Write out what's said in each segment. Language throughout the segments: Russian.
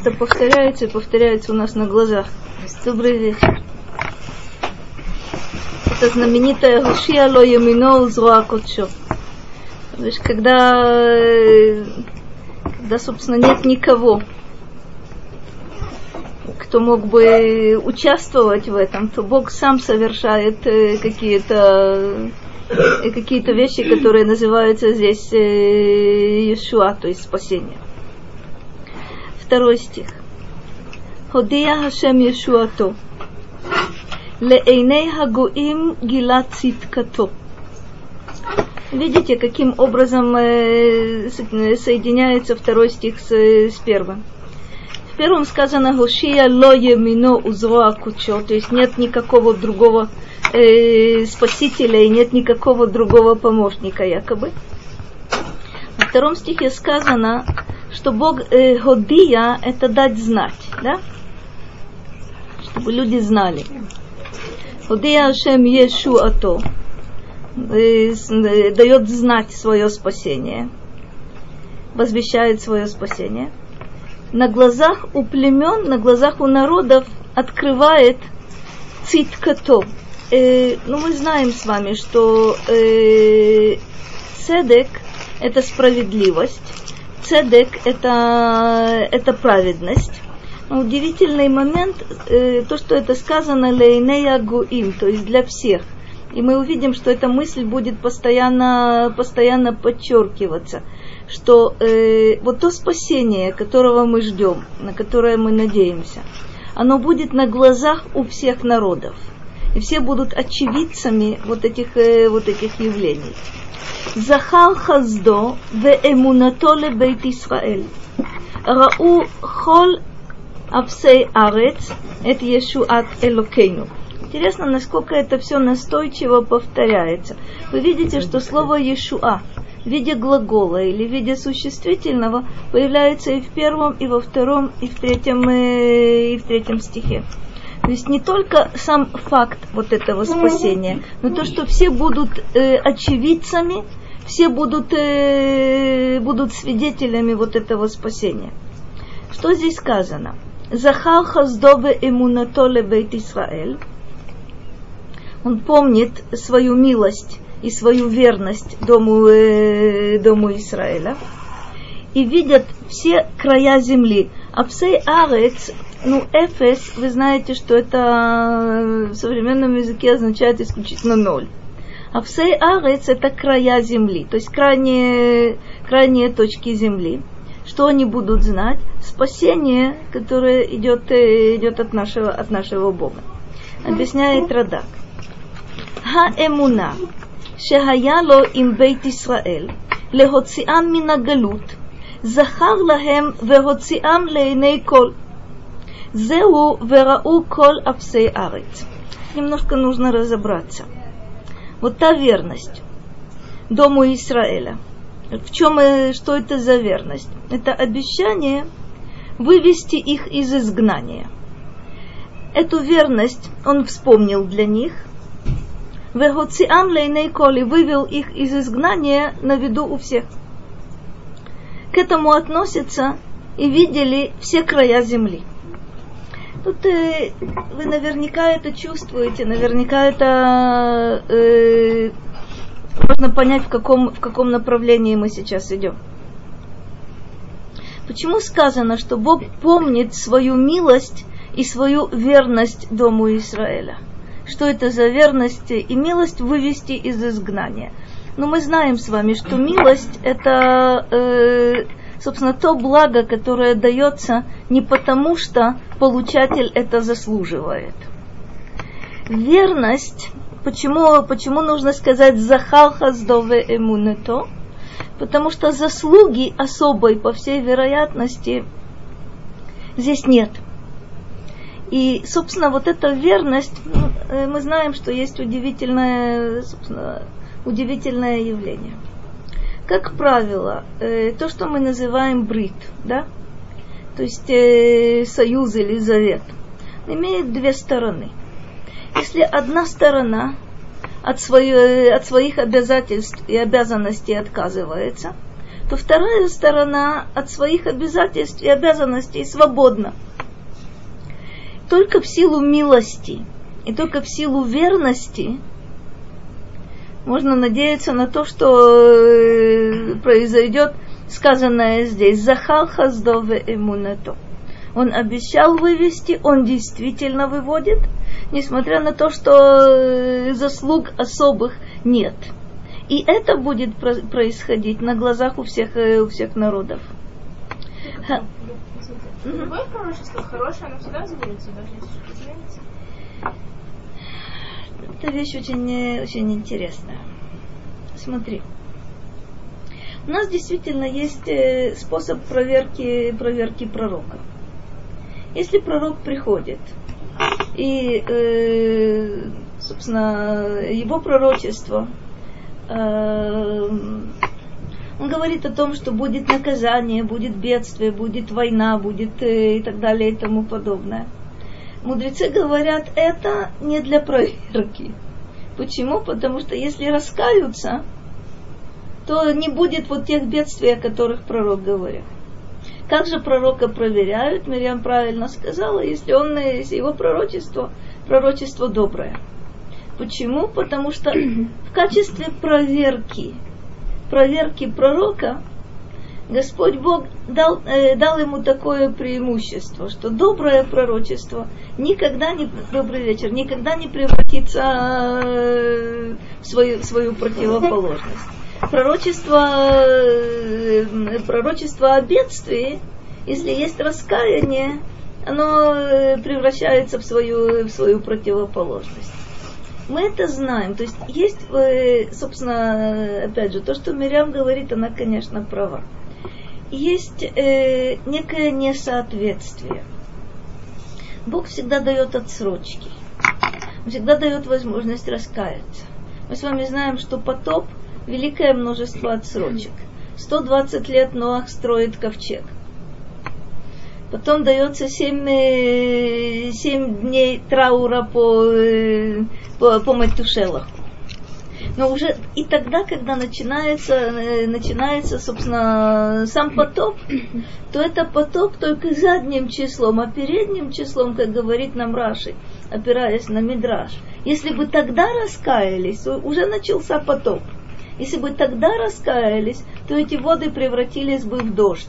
как-то повторяется и повторяется у нас на глазах. Добрый вечер. Это знаменитая Гушия Ло Ямино Узруа есть, когда, э, когда, собственно, нет никого, кто мог бы участвовать в этом, то Бог сам совершает э, какие-то э, какие-то вещи, которые называются здесь Иешуа, то есть спасение. Второй стих. Ходия Хашем Иешуато. Лейней Хагуим Гила Циткато. Видите, каким образом э, соединяется второй стих с, с первым. В первом сказано Гошия ло емино узроа кучо, то есть нет никакого другого э, спасителя и нет никакого другого помощника якобы. Во втором стихе сказано, что Бог э, Годия это дать знать, да? Чтобы люди знали. Годия Ашем Ешу Ато дает знать свое спасение, возвещает свое спасение. На глазах у племен, на глазах у народов открывает циткато. Э, ну, мы знаем с вами, что э, цедек – это справедливость, цедек – это, это праведность. Но удивительный момент, э, то, что это сказано лейнея гуим, то есть для всех – и мы увидим, что эта мысль будет постоянно, постоянно подчеркиваться, что э, вот то спасение, которого мы ждем, на которое мы надеемся, оно будет на глазах у всех народов. И все будут очевидцами вот этих, э, вот этих явлений. Хаздо ве эмунато бейт Исраэль. Рау хол авсей арец эт Ешуат Элокейну. Интересно, насколько это все настойчиво повторяется. Вы видите, что слово Иешуа в виде глагола или в виде существительного появляется и в первом, и во втором, и в третьем, э, и в третьем стихе. То есть не только сам факт вот этого спасения, но то, что все будут э, очевидцами, все будут, э, будут свидетелями вот этого спасения. Что здесь сказано? Захал хаздове эмунатоле бейт Исраэль – он помнит свою милость и свою верность дому, э, дому Израиля, и видят все края земли. Апсей арец, ну, эфес, вы знаете, что это э, в современном языке означает исключительно ноль. Апсей арец – это края земли, то есть крайние, крайние точки земли. Что они будут знать? Спасение, которое идет, э, идет от, нашего, от нашего Бога. Объясняет Радак. Ха-эмуна, шехаяло им бейт Исраэль, лехоциан мина галут – זכר להם והוציאם לעיני כל. זהו וראו כל אפסי ארץ. Немножко нужно разобраться. Вот та верность Дому Израиля. В чем, что это за верность? Это обещание вывести их из изгнания. Эту верность он вспомнил для них – Вегоциам лейней коли вывел их из изгнания на виду у всех. к этому относятся и видели все края земли. Тут э, вы наверняка это чувствуете, наверняка это э, можно понять, в каком, в каком направлении мы сейчас идем. Почему сказано, что Бог помнит свою милость и свою верность Дому Израиля? что это за верность и милость вывести из изгнания. Но мы знаем с вами, что милость это, э, собственно, то благо, которое дается не потому, что получатель это заслуживает. Верность, почему, почему нужно сказать захалха сдове эмунето? Потому что заслуги особой, по всей вероятности, здесь нет – и, собственно, вот эта верность, ну, э, мы знаем, что есть удивительное, собственно, удивительное явление. Как правило, э, то, что мы называем брит, да, то есть э, союз или завет, имеет две стороны. Если одна сторона от, своей, от своих обязательств и обязанностей отказывается, то вторая сторона от своих обязательств и обязанностей свободна. Только в силу милости и только в силу верности можно надеяться на то, что э, произойдет сказанное здесь. Захал хаздове эмунато. Он обещал вывести, он действительно выводит, несмотря на то, что э, заслуг особых нет. И это будет происходить на глазах у всех, э, у всех народов. Любое пророчество хорошее, оно всегда сбудется, даже если изменится. Это вещь очень, очень интересная. Смотри. У нас действительно есть э, способ проверки, проверки пророка. Если пророк приходит, и, э, собственно, его пророчество, э, он говорит о том, что будет наказание, будет бедствие, будет война, будет э, и так далее и тому подобное. Мудрецы говорят, это не для проверки. Почему? Потому что если раскаются, то не будет вот тех бедствий, о которых пророк говорил. Как же пророка проверяют? Мирьям правильно сказала, если он, если его пророчество, пророчество доброе. Почему? Потому что в качестве проверки, проверки пророка, Господь Бог дал, э, дал ему такое преимущество, что доброе пророчество никогда не, добрый вечер, никогда не превратится э, в свою, свою противоположность пророчество, э, пророчество о бедствии, если есть раскаяние, оно э, превращается в свою, в свою противоположность. Мы это знаем. То есть есть, э, собственно, опять же, то, что Мирям говорит, она, конечно, права. Есть э, некое несоответствие. Бог всегда дает отсрочки. Всегда дает возможность раскаяться. Мы с вами знаем, что потоп – великое множество отсрочек. 120 лет Ноах строит ковчег. Потом дается 7, 7 э, дней траура по, э, по, по Матюшелаху. Но уже и тогда, когда начинается, э, начинается, собственно, сам потоп, то это потоп только задним числом, а передним числом, как говорит нам Раши, опираясь на Мидраш. Если бы тогда раскаялись, то уже начался потоп. Если бы тогда раскаялись, то эти воды превратились бы в дождь.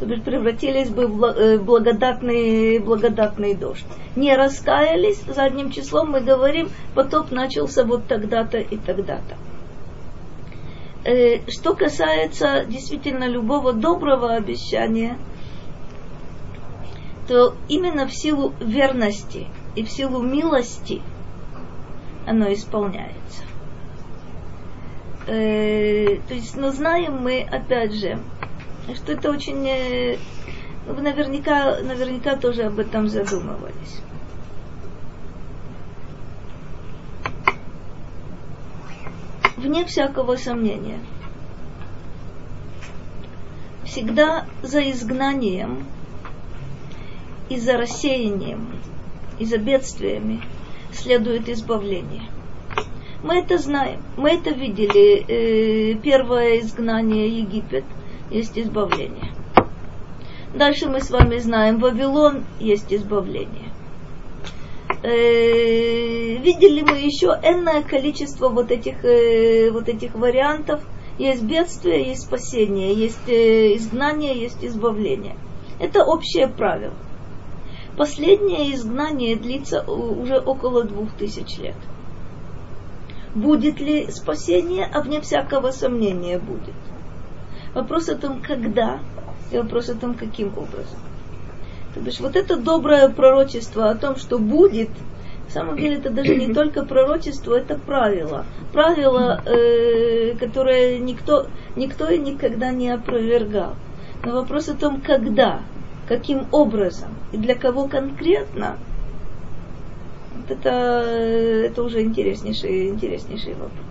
То есть превратились бы в э, благодатный, благодатный дождь. Не раскаялись задним числом, мы говорим, потоп начался вот тогда-то и тогда-то. Э, что касается действительно любого доброго обещания, то именно в силу верности и в силу милости оно исполняется. Э, то есть, но знаем мы, опять же, что это очень... Э, вы наверняка, наверняка тоже об этом задумывались. Вне всякого сомнения. Всегда за изгнанием и за рассеянием и за бедствиями следует избавление – мы это знаем, мы это видели. Э, первое изгнание Египет есть избавление. Дальше мы с вами знаем, Вавилон есть избавление. Э, видели мы еще энное количество вот этих, э, вот этих вариантов. Есть бедствие, есть спасение, есть изгнание, есть избавление. Это общее правило. Последнее изгнание длится уже около двух тысяч лет. Будет ли спасение, а вне всякого сомнения будет. Вопрос о том, когда, и вопрос о том, каким образом. То бишь, вот это доброе пророчество о том, что будет, на самом деле это даже не только пророчество, это правило. Правило, э, которое никто, никто и никогда не опровергал. Но вопрос о том, когда, каким образом и для кого конкретно – это, это уже интереснейший, интереснейший вопрос.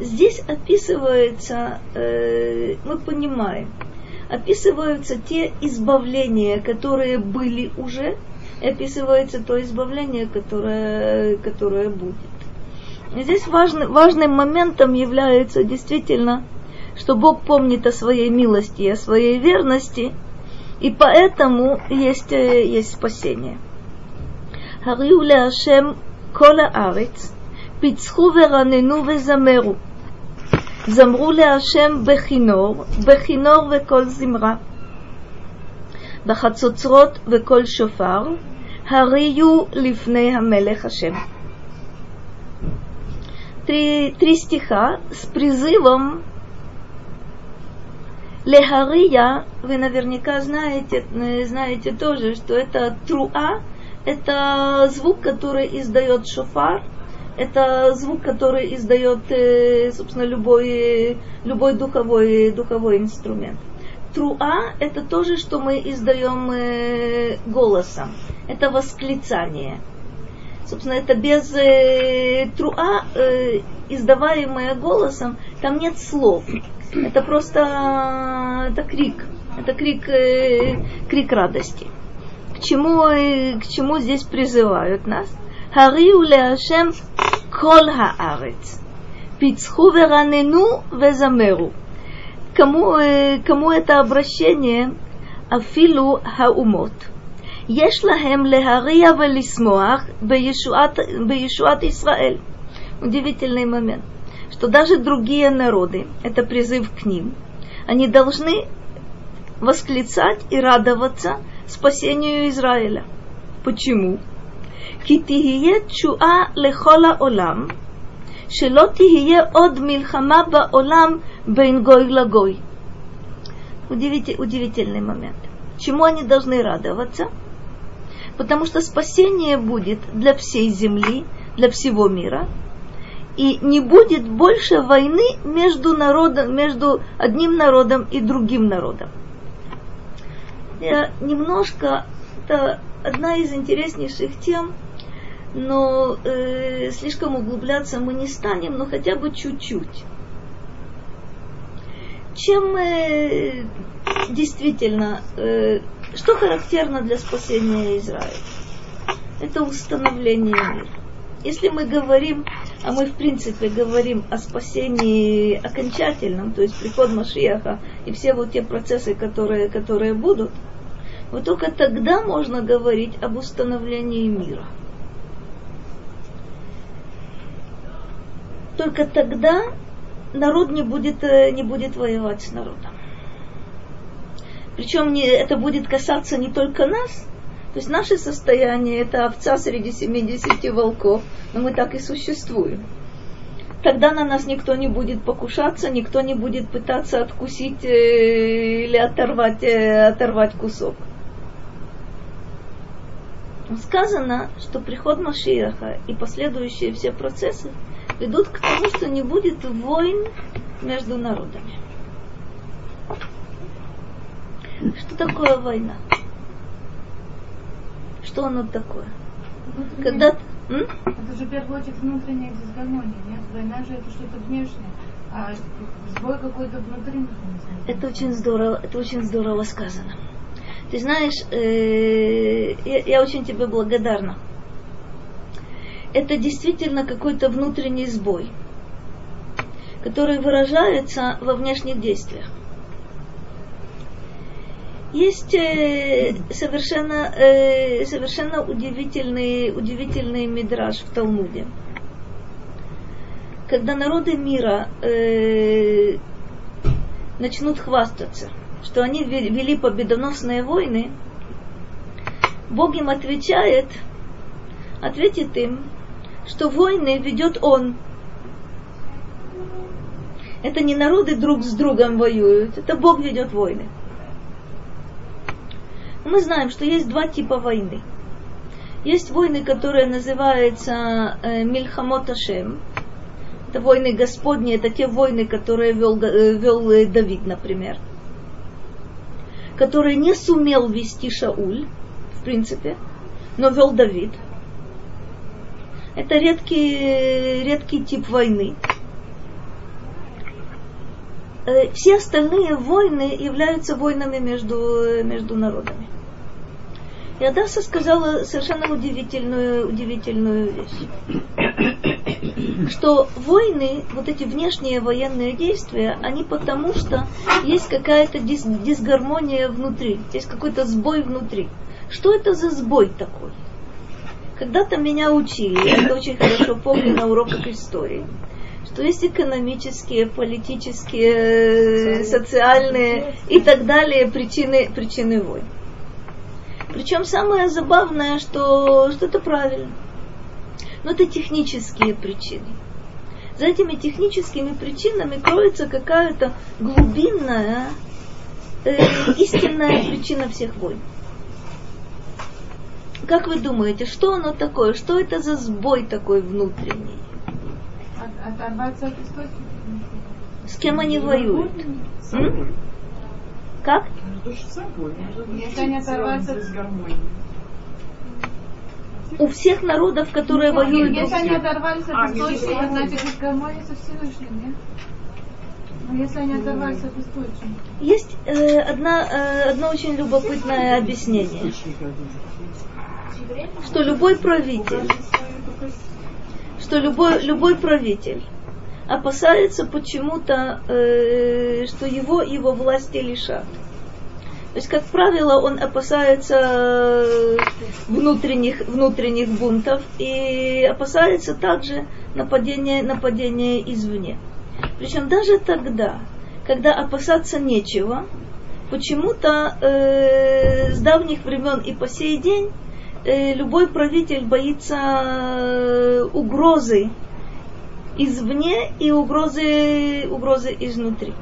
Здесь описывается, э, мы понимаем, описываются те избавления, которые были уже, и описывается то избавление, которое, которое будет. И здесь важный, важным моментом является действительно, что Бог помнит о своей милости и о своей верности, и поэтому есть, э, есть спасение. Хариуля Ашем Кола Арец – פיצחו ורננו וזמרו. זמרו להשם בכינור, בכינור וקול זמרה. בחצוצרות וקול שופר, הריעו לפני המלך השם. Три, три стиха с призывом Лехария, вы наверняка знаете, знаете тоже, что это труа, это звук, который издает шофар, это звук, который издает, собственно, любой, любой духовой, духовой инструмент. Труа – это то же, что мы издаем голосом. Это восклицание. Собственно, это без э, труа, э, издаваемое голосом, там нет слов. Это просто это крик. Это крик, э, крик радости. К чему, э, к чему здесь призывают нас? Хариу леашем кол хаарец. Пицху веранену везамеру. Кому, э, кому это обращение? Афилу хаумот. יש להם להריע ולשמוח בישועת, בישועת ישראל. Удивительный момент что даже другие народы, это призыв к ним, они должны восклицать и радоваться спасению Израиля. Почему? כי תהיה תשועה לכל העולם, שלא תהיה עוד מלחמה בעולם בין גוי לגוי. Удивитель, удивительный момент. Чему они должны радоваться? Потому что спасение будет для всей земли, для всего мира – и не будет больше войны между, народом, между одним народом и другим народом. Я немножко, это одна из интереснейших тем, но э, слишком углубляться мы не станем, но хотя бы чуть-чуть. Чем э, действительно, э, что характерно для спасения Израиля? Это установление мира. Если мы говорим а мы, в принципе, говорим о спасении окончательном, то есть приход Машиаха и все вот те процессы, которые, которые будут, вот только тогда можно говорить об установлении мира. Только тогда народ не будет, э, не будет воевать с народом. Причем не, это будет касаться не только нас, то есть наше состояние это овца среди 70 волков, но мы так и существуем. Тогда на нас никто не будет покушаться, никто не будет пытаться откусить э, или оторвать, э, оторвать кусок. Сказано, что приход Машиаха и последующие все процессы ведут к тому, что не будет войн между народами. Что такое война? Что оно такое? Когда... М? Это же в первую очередь внутренняя дисгармония, нет? Война же это что-то внешнее, а сбой какой-то внутри. Это очень здорово, это очень здорово сказано. Ты знаешь, э, я, я очень тебе благодарна. Это действительно какой-то внутренний сбой, который выражается во внешних действиях. Есть э, совершенно, э, совершенно удивительный, удивительный мидраж в Талмуде. Когда народы мира э, начнут хвастаться, что они вели победоносные войны, Бог им отвечает, ответит им, что войны ведет Он. Это не народы друг с другом воюют, это Бог ведет войны. Мы знаем, что есть два типа войны. Есть войны, которые называются э, Мильхамот Ашем. Это войны Господни, это те войны, которые вел, э, вел э, Давид, например. Которые не сумел вести Шауль, в принципе, но вел Давид. Это редкий, редкий тип войны. Э, все остальные войны являются войнами между, между народами. И Адаса сказала совершенно удивительную, удивительную вещь. что войны, вот эти внешние военные действия, они потому что есть какая-то дис- дисгармония внутри, есть какой-то сбой внутри. Что это за сбой такой? Когда-то меня учили, я это очень хорошо помню на уроках истории, что есть экономические, политические, социальные и так далее причины, причины войн. Причем самое забавное, что, что это правильно. Но это технические причины. За этими техническими причинами кроется какая-то глубинная, э, истинная причина всех войн. Как вы думаете, что оно такое? Что это за сбой такой внутренний? От- Оторваться от источника. С кем они воюют? Как? То же собой. Если они оторваются- Без гармонии. У всех народов, которые воюют друг с Если они оторвались А, от источника, если- значит их гармония со Всевышним, нет? Но если они оторвались от источника. Есть э, одна, э, одно очень любопытное объяснение, что любой правитель, что любой, любой правитель опасается почему-то, э, что его его власти лишат. То есть, как правило, он опасается э, внутренних, внутренних бунтов и опасается также нападения, нападения извне. Причем даже тогда, когда опасаться нечего, почему-то э, с давних времен и по сей день э, любой правитель боится э, угрозы извне и угрозы, угрозы изнутри.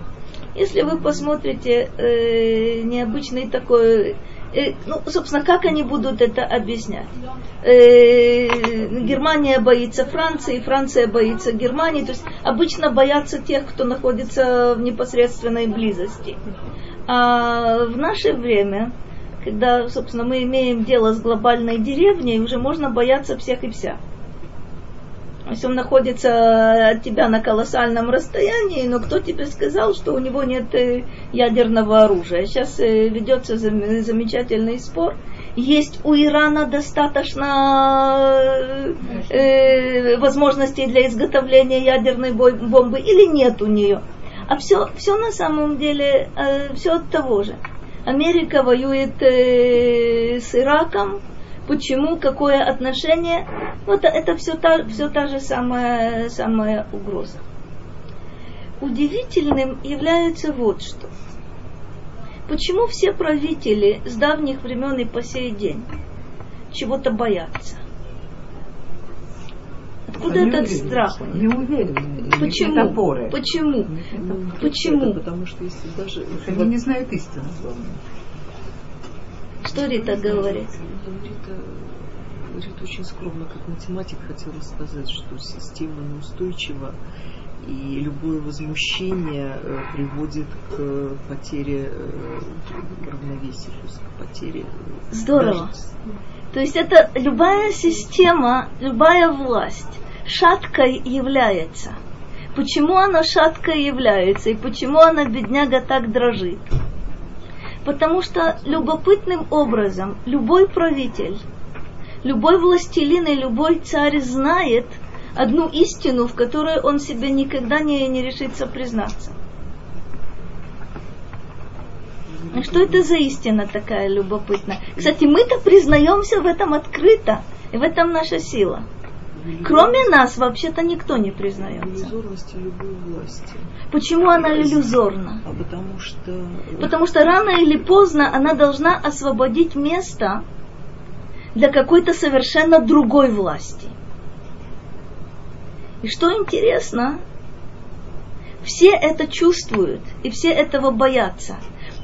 Если вы посмотрите э, необычный такой, э, ну, собственно, как они будут это объяснять? Э, Германия боится Франции, Франция боится Германии, то есть обычно боятся тех, кто находится в непосредственной близости. А в наше время, когда, собственно, мы имеем дело с глобальной деревней, уже можно бояться всех и вся. Если он находится от тебя на колоссальном расстоянии, но кто тебе сказал, что у него нет э, ядерного оружия? Сейчас э, ведется зам- замечательный спор. Есть у Ирана достаточно э, возможностей для изготовления ядерной бомбы или нет у нее? А все, все на самом деле, э, все от того же. Америка воюет э, с Ираком, Почему, какое отношение? Это, это все, та, все та же самая, самая угроза. Удивительным является вот что. Почему все правители с давних времен и по сей день чего-то боятся? Откуда Они этот уверены, страх? Не уверены. Почему? Топоры. Почему? Ну, Почему? это потому что если даже... Они не знают истины, главное. Что Рита говорит? Рита говорит очень скромно, как математик хотела сказать, что система неустойчива, и любое возмущение э, приводит к потере э, равновесия, к потере... э, Здорово. даже- То есть это любая система, любая власть шаткой является. Почему она шаткой является и почему она, бедняга, так дрожит? Потому что любопытным образом любой правитель, любой властелин и любой царь знает одну истину, в которой он себе никогда не, не решится признаться. А Что это за истина такая любопытная? Кстати, мы-то признаемся в этом открыто, и в этом наша сила. Кроме нас вообще-то никто не признается. Иллюзорности любой власти. Почему она иллюзорна? А потому что... Потому что рано или поздно она должна освободить место для какой-то совершенно другой власти. И что интересно, все это чувствуют и все этого боятся.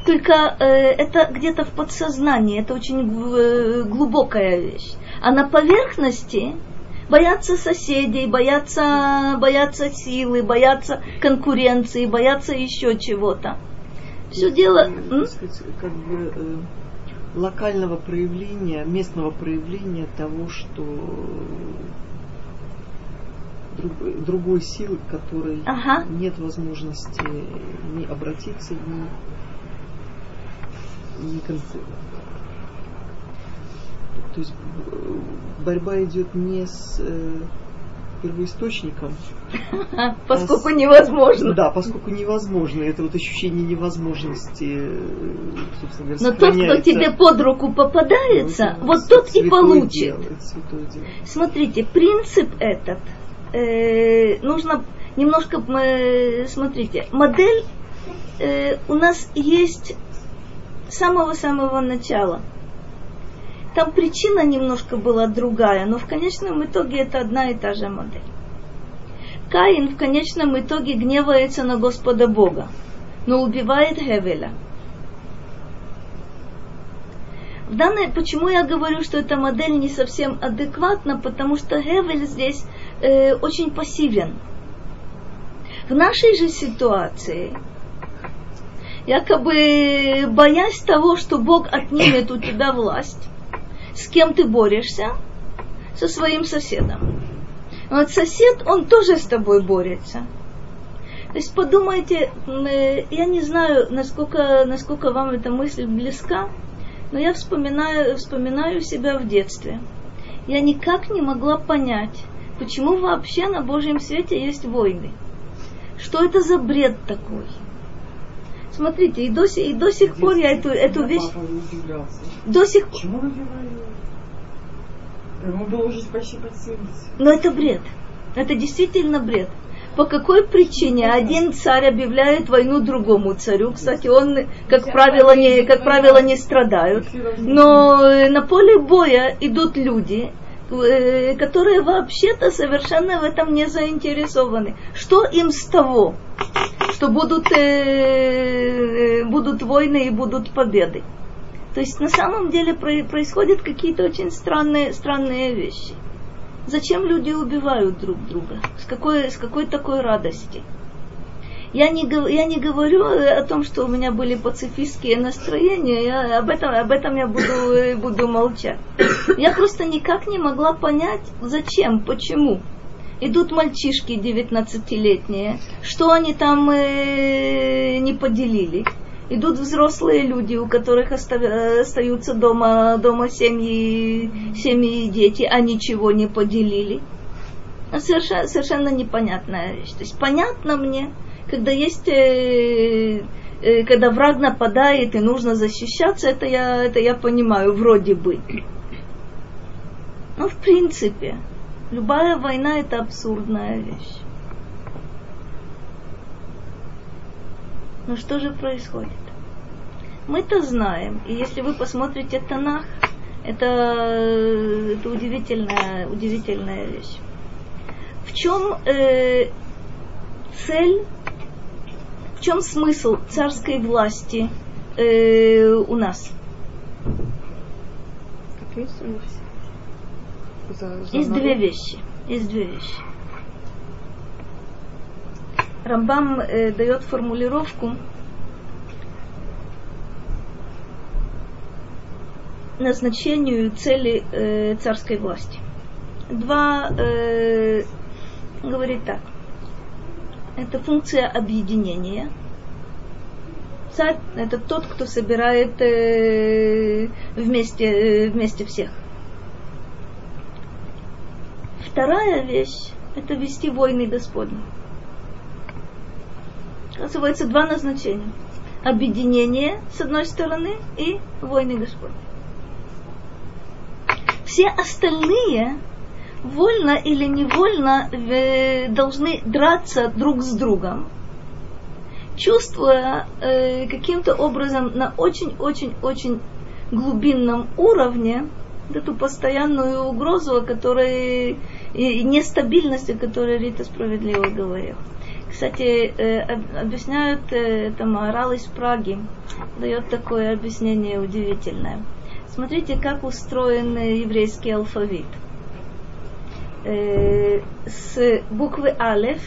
Только э, это где-то в подсознании, это очень э, глубокая вещь. А на поверхности боятся соседей, боятся, боятся силы, боятся конкуренции, боятся еще чего-то. Все дело... сказать, как бы э, локального проявления, местного проявления того, что друг- другой силы, которой Ага. нет возможности ни обратиться, ни, ни концентрироваться. То есть э, борьба идет не с, э, первоисточником. Поскольку невозможно. Да, поскольку невозможно. Это вот ощущение невозможности, э, собственно говоря, Но тот, кто тебе под руку попадается, Ну, вот тот и получит. дело, дело. Смотрите, принцип этот э, нужно немножко, э, смотрите, модель э, у нас есть с самого-самого начала. Там причина немножко была другая, но в конечном итоге это одна и та же модель. Каин в конечном итоге гневается на Господа Бога, но убивает Хевеля. В данной, почему я говорю, что эта модель не совсем адекватна, потому что Хевель здесь э, очень пассивен. В нашей же ситуации, якобы боясь того, что Бог отнимет у тебя власть, с кем ты борешься? Со своим соседом. Вот сосед, он тоже с тобой борется. То есть подумайте, э, я не знаю, насколько, насколько вам эта мысль близка, но я вспоминаю, вспоминаю себя в детстве. Я никак не могла понять, почему вообще на Божьем свете есть войны. Что это за бред такой? Смотрите, и до, и до сих пор я эту, эту вещь... До сих Почему убивали? Ему было уже почти под 70. Но это бред. Это действительно бред. По какой причине один царь объявляет войну другому царю? Кстати, он, как правило, не, как правило, не страдают. Но э, на поле боя идут люди, которые вообще-то совершенно в этом не заинтересованы. Что им с того, что будут, э, будут войны и будут победы? То есть на самом деле про- происходят какие-то очень странные, странные вещи. Зачем люди убивают друг друга? С какой, с какой такой радости? Я не, я не говорю э, о том, что у меня были пацифистские настроения, я, об, этом, об этом я буду, э, буду молчать. Я просто никак не могла понять, зачем, почему. Идут мальчишки 19-летние, что они там э, не поделили. Идут взрослые люди, у которых э, остаются дома, дома семьи, семьи и дети, а ничего не поделили. Совершенно, совершенно непонятная вещь. То есть понятно мне, когда есть, э, э, когда враг нападает и нужно защищаться, это я, это я понимаю, вроде бы. Но в принципе, любая война это абсурдная вещь. Но что же происходит? Мы-то знаем, и если вы посмотрите Танах, это, это удивительная, удивительная вещь. В чем э, цель, в чем смысл царской власти э, у нас? Ответственность. За, за Есть народ. две вещи. Есть две вещи. Рамбам э, дает формулировку назначению цели э, царской власти. Два э, говорит так. Это функция объединения. Царь – это тот, кто собирает э, вместе, э, вместе всех. Вторая вещь – это вести войны Господни. Оказывается, два назначения. Объединение, с одной стороны, и войны Господни. Все остальные, вольно или невольно, э, должны драться друг с другом, чувствуя э, каким-то образом на очень-очень-очень глубинном уровне эту постоянную угрозу, о которой и нестабильность, о которой Рита справедливо говорила. Кстати, э, об- объясняют э, это Маорал из Праги, дает такое объяснение удивительное. Смотрите, как устроен э, еврейский алфавит. С буквы Алеф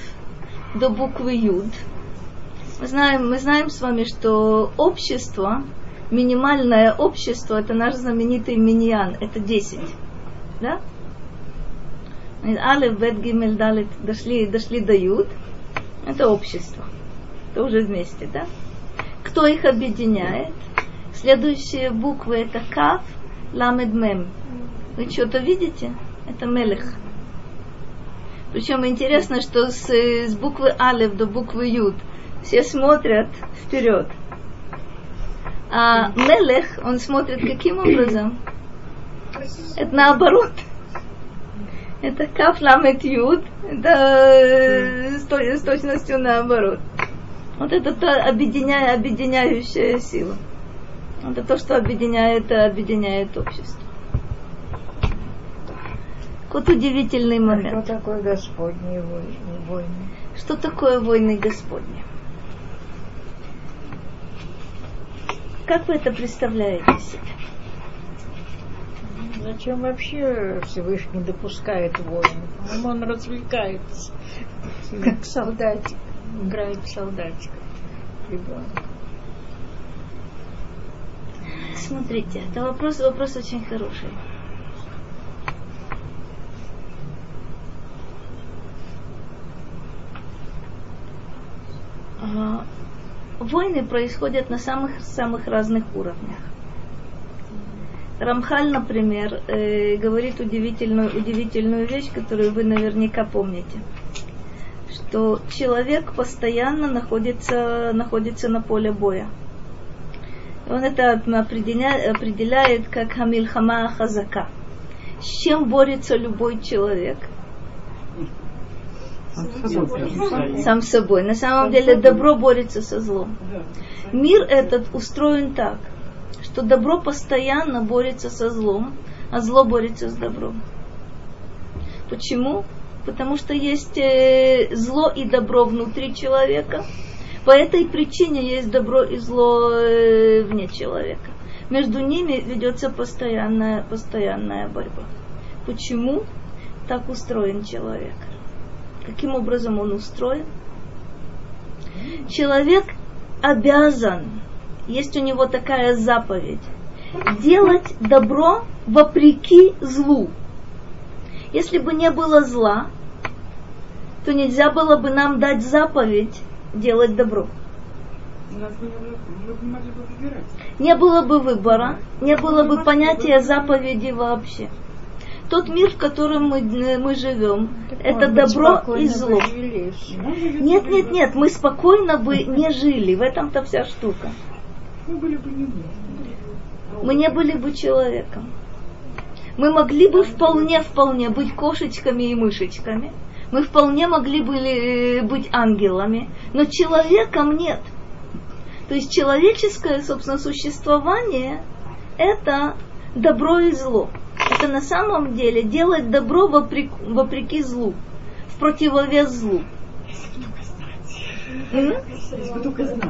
до буквы Юд. Мы знаем, мы знаем с вами, что общество, минимальное общество, это наш знаменитый миньян, это 10. Да? Алеф, Бет, Гимель, Далит дошли, дошли до Юд. Это общество. Это уже вместе, да? Кто их объединяет? Следующие буквы это Кав, Ламед, Мем. Вы что-то видите? Это Мелех. Причем интересно, что с, с буквы Алев до буквы Юд все смотрят вперед. А Мелех, он смотрит каким образом? Это наоборот. Это каф ламет юд, это э, с, то- с точностью наоборот. Вот это та объединяя, объединяющая сила. Это то, что объединяет, объединяет общество. Вот удивительный Что момент. такое Господние вой- войны? Что такое войны Господни? Как вы это представляете себе? Зачем вообще Всевышний допускает войны? По-моему, он развлекается, как солдатик, играет в солдатика. Ребенок. Смотрите, это вопрос, вопрос очень хороший. Войны происходят на самых самых разных уровнях. Рамхаль, например, э, говорит удивительную, удивительную вещь, которую вы наверняка помните, что человек постоянно находится, находится на поле боя. Он это определяет как хамильхама хазака. С чем борется любой человек? Сам собой. На самом деле добро борется со злом. Мир этот устроен так, что добро постоянно борется со злом, а зло борется с добром. Почему? Потому что есть э, зло и добро внутри человека. По этой причине есть добро и зло э, вне человека. Между ними ведется постоянная, постоянная борьба. Почему так устроен человек? Каким образом он устроен? Человек обязан, есть у него такая заповедь, делать добро вопреки злу. Если бы не было зла, то нельзя было бы нам дать заповедь делать добро. Не было бы выбора, не было бы понятия заповеди вообще. Тот мир, в котором мы, мы живем, это Может быть, добро и зло. Нет, нет, нет, мы спокойно бы не жили, в этом-то вся штука. Мы были бы не мы. Мы не были бы человеком. Мы могли бы вполне, вполне быть кошечками и мышечками. Мы вполне могли бы э, быть ангелами, но человеком нет. То есть человеческое, собственно, существование – это добро и зло. Это на самом деле делать добро вопреки, вопреки злу, в противовес злу.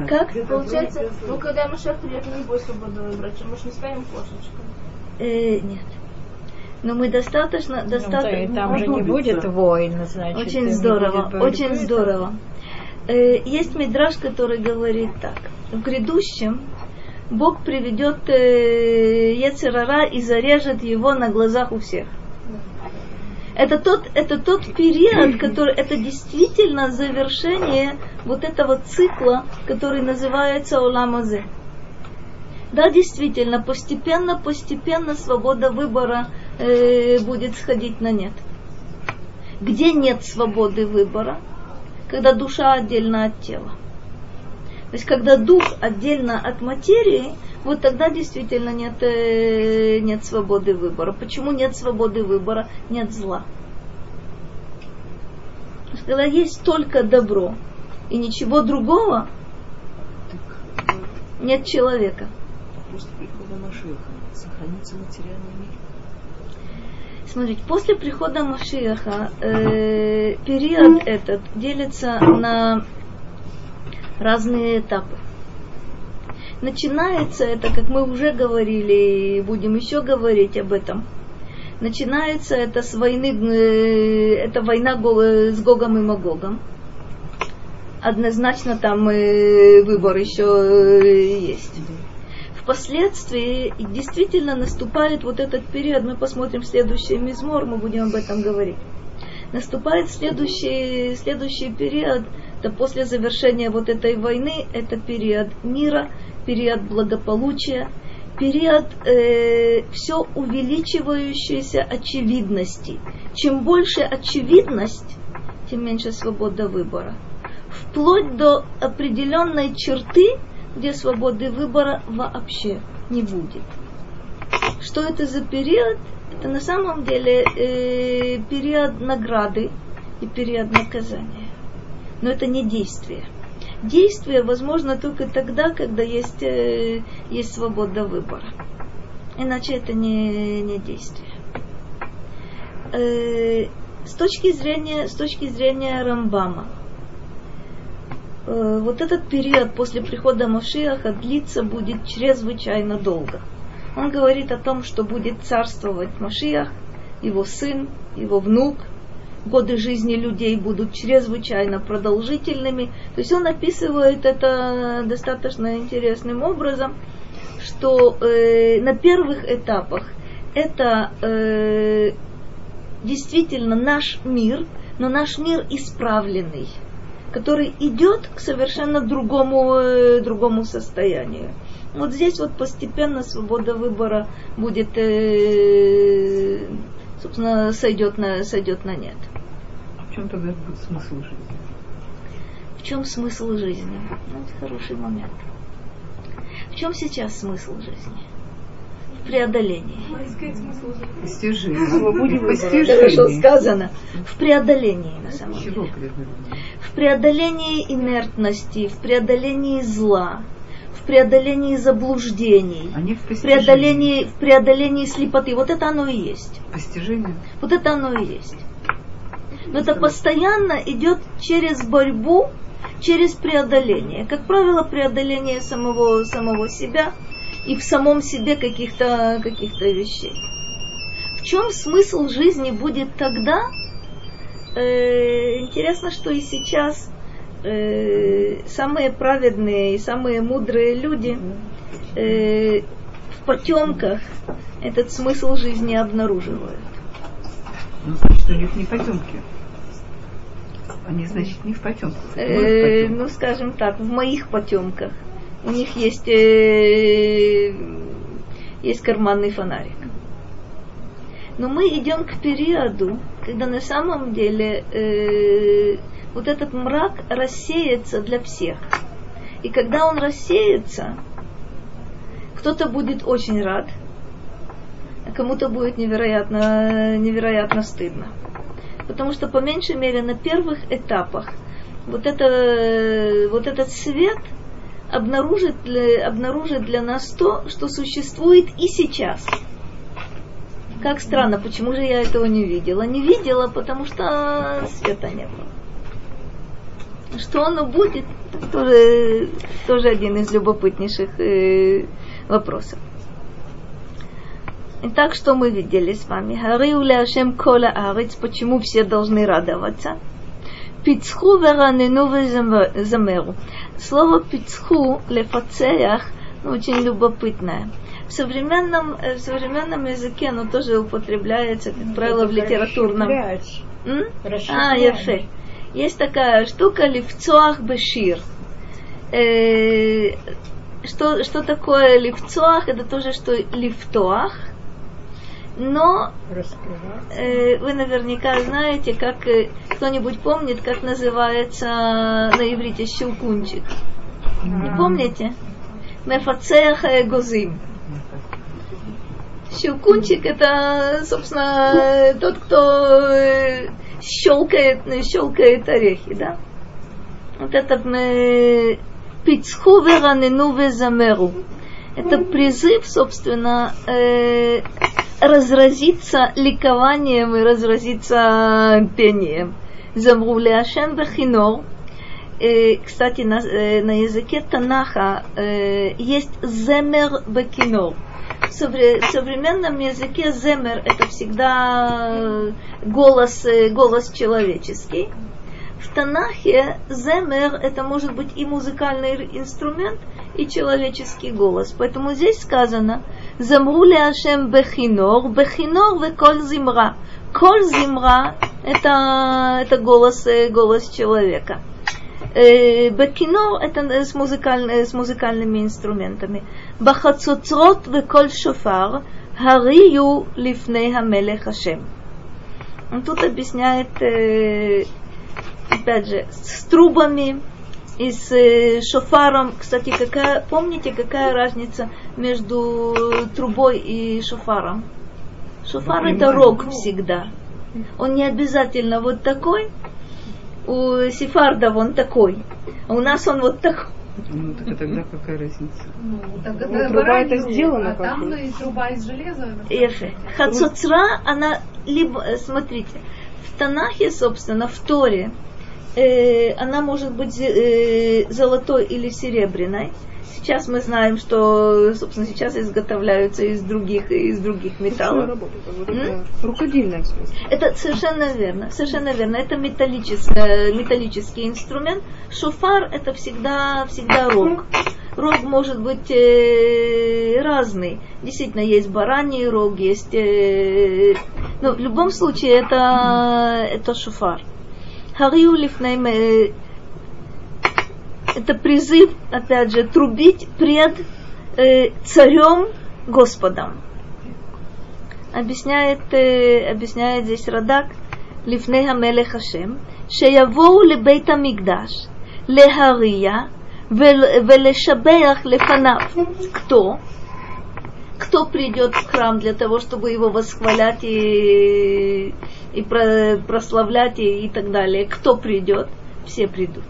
Как? Получается, ну когда Машех придет, не будет свободы выбрать, мы же не станем кошечкой. Э, нет. Но мы достаточно, Ну, достаточно. там же не будет войн, значит. Очень здорово, очень здорово. Э, Есть мидраж, который говорит так. В грядущем Бог приведет э, Ецерара и зарежет его на глазах у всех. Это тот, это тот период, который, это действительно завершение вот этого цикла, который называется Оламазе. Да, действительно, постепенно, постепенно свобода выбора э, будет сходить на нет. Где нет свободы выбора? Когда душа отдельно от тела. То есть, когда дух отдельно от материи, вот тогда действительно нет, э, нет свободы выбора. Почему нет свободы выбора? Нет зла. То есть, когда есть только добро и ничего другого, нет человека. после прихода Машеха сохранится материальный мир. Смотрите, после прихода Машиаха э, период этот делится на разные этапы. Начинается это, как мы уже говорили, и будем еще говорить об этом. Начинается это с войны, э, это война с Гогом и Магогом. Однозначно там э, выбор еще э, есть. Впоследствии действительно наступает вот этот период, мы посмотрим следующий мизмор, мы будем об этом говорить. Наступает следующий, следующий период, это после завершения вот этой войны, это период мира, период благополучия, период э, все увеличивающейся очевидности. Чем больше очевидность, тем меньше свобода выбора. Вплоть до определенной черты, где свободы выбора вообще не будет. Что это за период? Это на самом деле э, период награды и период наказания. Но это не действие. Действие возможно только тогда, когда есть, э, есть свобода выбора. Иначе это не, не действие. Э, с точки зрения, с точки зрения Рамбама, э, вот этот период после прихода Машиаха длиться будет чрезвычайно долго. Он говорит о том, что будет царствовать Машиах, его сын, его внук, годы жизни людей будут чрезвычайно продолжительными. То есть он описывает это достаточно интересным образом, что э, на первых этапах это э, действительно наш мир, но наш мир исправленный, который идет к совершенно другому, э, другому состоянию. Вот здесь вот постепенно свобода выбора будет, э, собственно, сойдет на, сойдет на нет. А в чем тогда будет смысл жизни? В чем смысл жизни? Ну, это хороший момент. В чем сейчас смысл жизни? В преодолении. Постижение. Хорошо сказано. В преодолении, на самом деле. В преодолении инертности, в преодолении зла, в преодолении заблуждений, Они в в преодолении, в преодолении слепоты. Вот это оно и есть. Постижение. Вот это оно и есть. Но это постоянно идет через борьбу, через преодоление. Как правило, преодоление самого, самого себя и в самом себе каких-то каких вещей. В чем смысл жизни будет тогда? Э, интересно, что и сейчас э, самые праведные и самые мудрые люди э, в потемках этот смысл жизни обнаруживают. Ну, значит, у них не потемки. Они, значит, не в потемках. Э, ну, скажем так, в моих потемках. У них есть, э, есть карманный фонарик. Но мы идем к периоду, когда на самом деле э, вот этот мрак рассеется для всех. И когда он рассеется, кто-то будет очень рад, а кому-то будет невероятно, невероятно стыдно. Потому что, по меньшей мере, на первых этапах вот, это, вот этот свет обнаружит для, обнаружит для нас то, что существует и сейчас. Как странно, почему же я этого не видела? Не видела, потому что света не было. Что оно будет, тоже, тоже один из любопытнейших э, вопросов. Итак, что мы видели с вами? Хариу Ашем Кола Арец, почему все должны радоваться? Пицху веранену замеру. Слово пицху, лефацеях, очень любопытное. В современном, в современном языке оно тоже употребляется, как правило, в литературном. А, яфе. Есть такая штука лифцоах бешир. Э, что, что такое лифцоах? Это тоже что лифтоах. Но э, вы наверняка знаете, как э, кто-нибудь помнит, как называется на иврите щелкунчик. Не помните? Мефацеах эгозим. Щелкунчик это, собственно, тот, кто э, щелкает, щелкает орехи, да? Вот это пицху веранену везамеру. Это призыв, собственно, э, разразиться ликованием и разразиться пением. Замру Ашем бехинор. Э, кстати, на, э, на языке Танаха э, есть земер бекинор. В современном языке земер это всегда голос, голос человеческий. В Танахе земер это может быть и музыкальный инструмент, и человеческий голос. Поэтому здесь сказано Замрули Ашем Бехинор, Бехинор ве коль зимра. Коль зимра это, это голос, голос человека. Бекинор это с, музыкаль, с музыкальными инструментами. Бахацуцрот ве коль шофар Харию лифней хамелех Ашем. Он тут объясняет опять же, с трубами и с э, шофаром. Кстати, какая, помните, какая разница между трубой и шофаром? Шофар это рог всегда. Он не обязательно вот такой. У сефардов он такой. А у нас он вот такой. Ну так а тогда какая разница? Ну, так это Ну, труба это сделано а там как-то. и труба из железа. Ефе. Хацуцра, она либо, э, смотрите, в Танахе, собственно, в Торе, э, она может быть э, золотой или серебряной. Сейчас мы знаем, что, собственно, сейчас изготовляются из других, из других металлов. работает. Вот М? это рукодельная в смысле. Это совершенно верно, совершенно верно. Это металлическое, металлический инструмент. Шофар это всегда, всегда рог. Рог может быть э, разный. Действительно, есть бараний рог, есть... э, но в любом случае это, это шофар. Хариу лифнейм э, это призыв, опять же, трубить пред э, царем Господом. Объясняет, э, объясняет здесь Радак Лифней Хамеле Хашем, Шеявоу Лебейта Мигдаш, Лехария, Велешабеях Лефанав. Кто? Кто придет в храм для того, чтобы его восхвалять и, и про- прославлять и, и так далее? Кто придет? Все придут.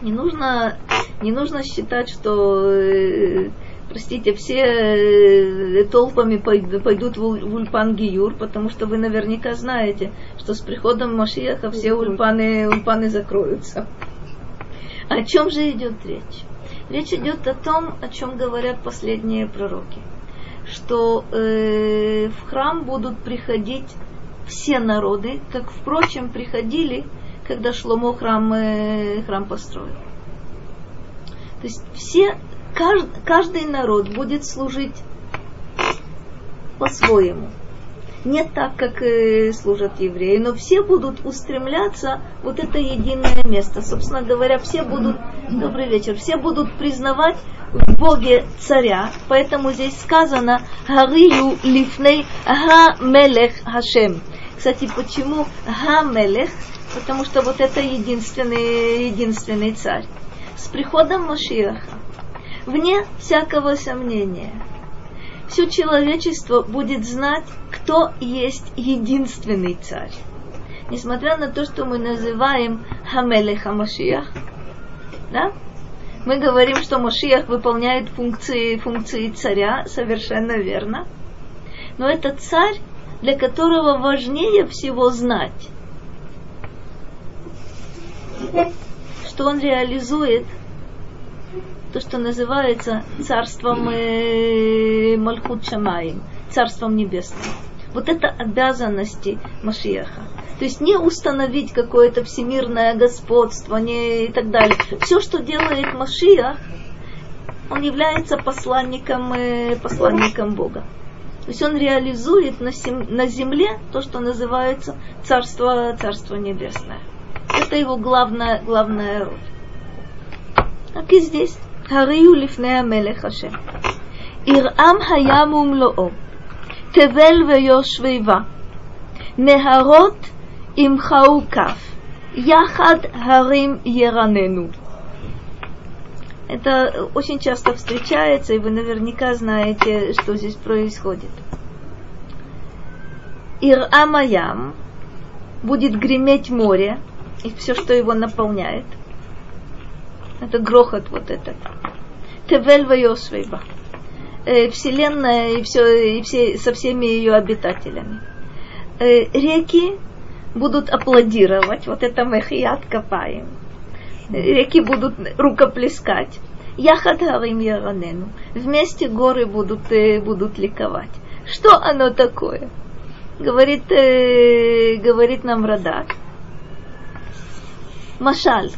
Не нужно, не нужно считать, что э, простите, все э, толпами пой- пойдут в уль- в Ульпан Гиюр, потому что вы наверняка знаете, что с приходом Машиаха все ульпаны, ульпаны закроются. О чем же идет речь? Речь идет о том, о чем говорят последние пророки, что э, в храм будут приходить все народы, как, впрочем, приходили, когда Шломо храм, э, храм построил. То есть все кажд- каждый народ будет служить по-своему. Не так, как э, служат евреи, но все будут устремляться вот это единое место. Собственно говоря, все будут, добрый вечер, все будут признавать в Боге царя, поэтому здесь сказано Харию лифней ха мелех Хашем. Кстати, почему ха мелех? Потому что вот это единственный, единственный царь. С приходом Машиаха вне всякого сомнения. Все человечество будет знать, кто есть единственный царь. Несмотря на то, что мы называем Хамелеха Машиах, да? мы говорим, что Машиах выполняет функции, функции царя, совершенно верно. Но это царь, для которого важнее всего знать, что он реализует то, что называется царством э, Мальхут Шамаим, царством небесным. Вот это обязанности Машиаха. То есть не установить какое-то всемирное господство не и так далее. Все, что делает Машиах, он является посланником, э, посланником Бога. То есть он реализует на, сем- на земле то, что называется царство, царство небесное. Это его главная, главная роль. Так и здесь. הריעו לפני המלך השם. ירעם הים ומלואו, תבל ויושביבה, נהרות ימחאו כף, יחד הרים ירננו. Это очень часто встречается, и вы наверняка знаете, что здесь происходит. Ир-Амаям будет греметь море и все, что его наполняет. Это грохот вот этот. Тевель Вайосвейба. Э, Вселенная и, все, и все, со всеми ее обитателями. Э, реки будут аплодировать. Вот это мехият копаем. Реки будут рукоплескать. Яхат Харим Яранену. Вместе горы будут, э, будут ликовать. Что оно такое? Говорит, э, говорит нам Радак. Машаль.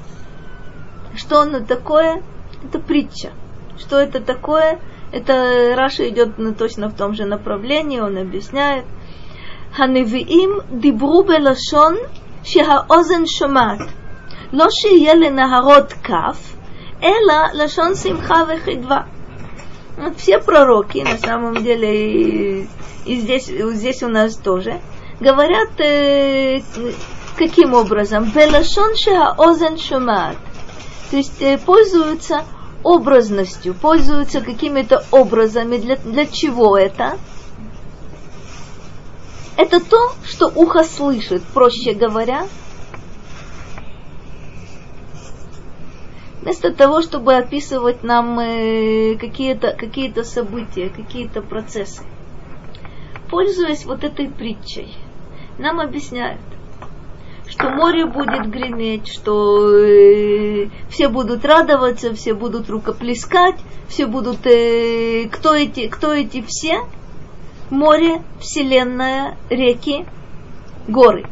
Что оно такое? Это притча. Что это такое? Это Раша идет на, точно в том же направлении, он объясняет. הנביאים דיברו בלשון שהאוזן שומעת. לא שיהיה לנהרות כף, אלא לשון שמחה וחדווה. Вот все пророки, на самом деле, и, и здесь, и здесь у нас тоже, говорят э, каким образом? Белашон озен шумат. То есть э, пользуются образностью, пользуются какими-то образами. Для, для чего это? Это то, что ухо слышит, проще говоря. Вместо того, чтобы описывать нам э, какие-то какие события, какие-то процессы. Пользуясь вот этой притчей, нам объясняют, что море будет греметь, что э, все будут радоваться, все будут рукоплескать, все будут... Э, кто, эти, кто эти все? Море, вселенная, реки, горы.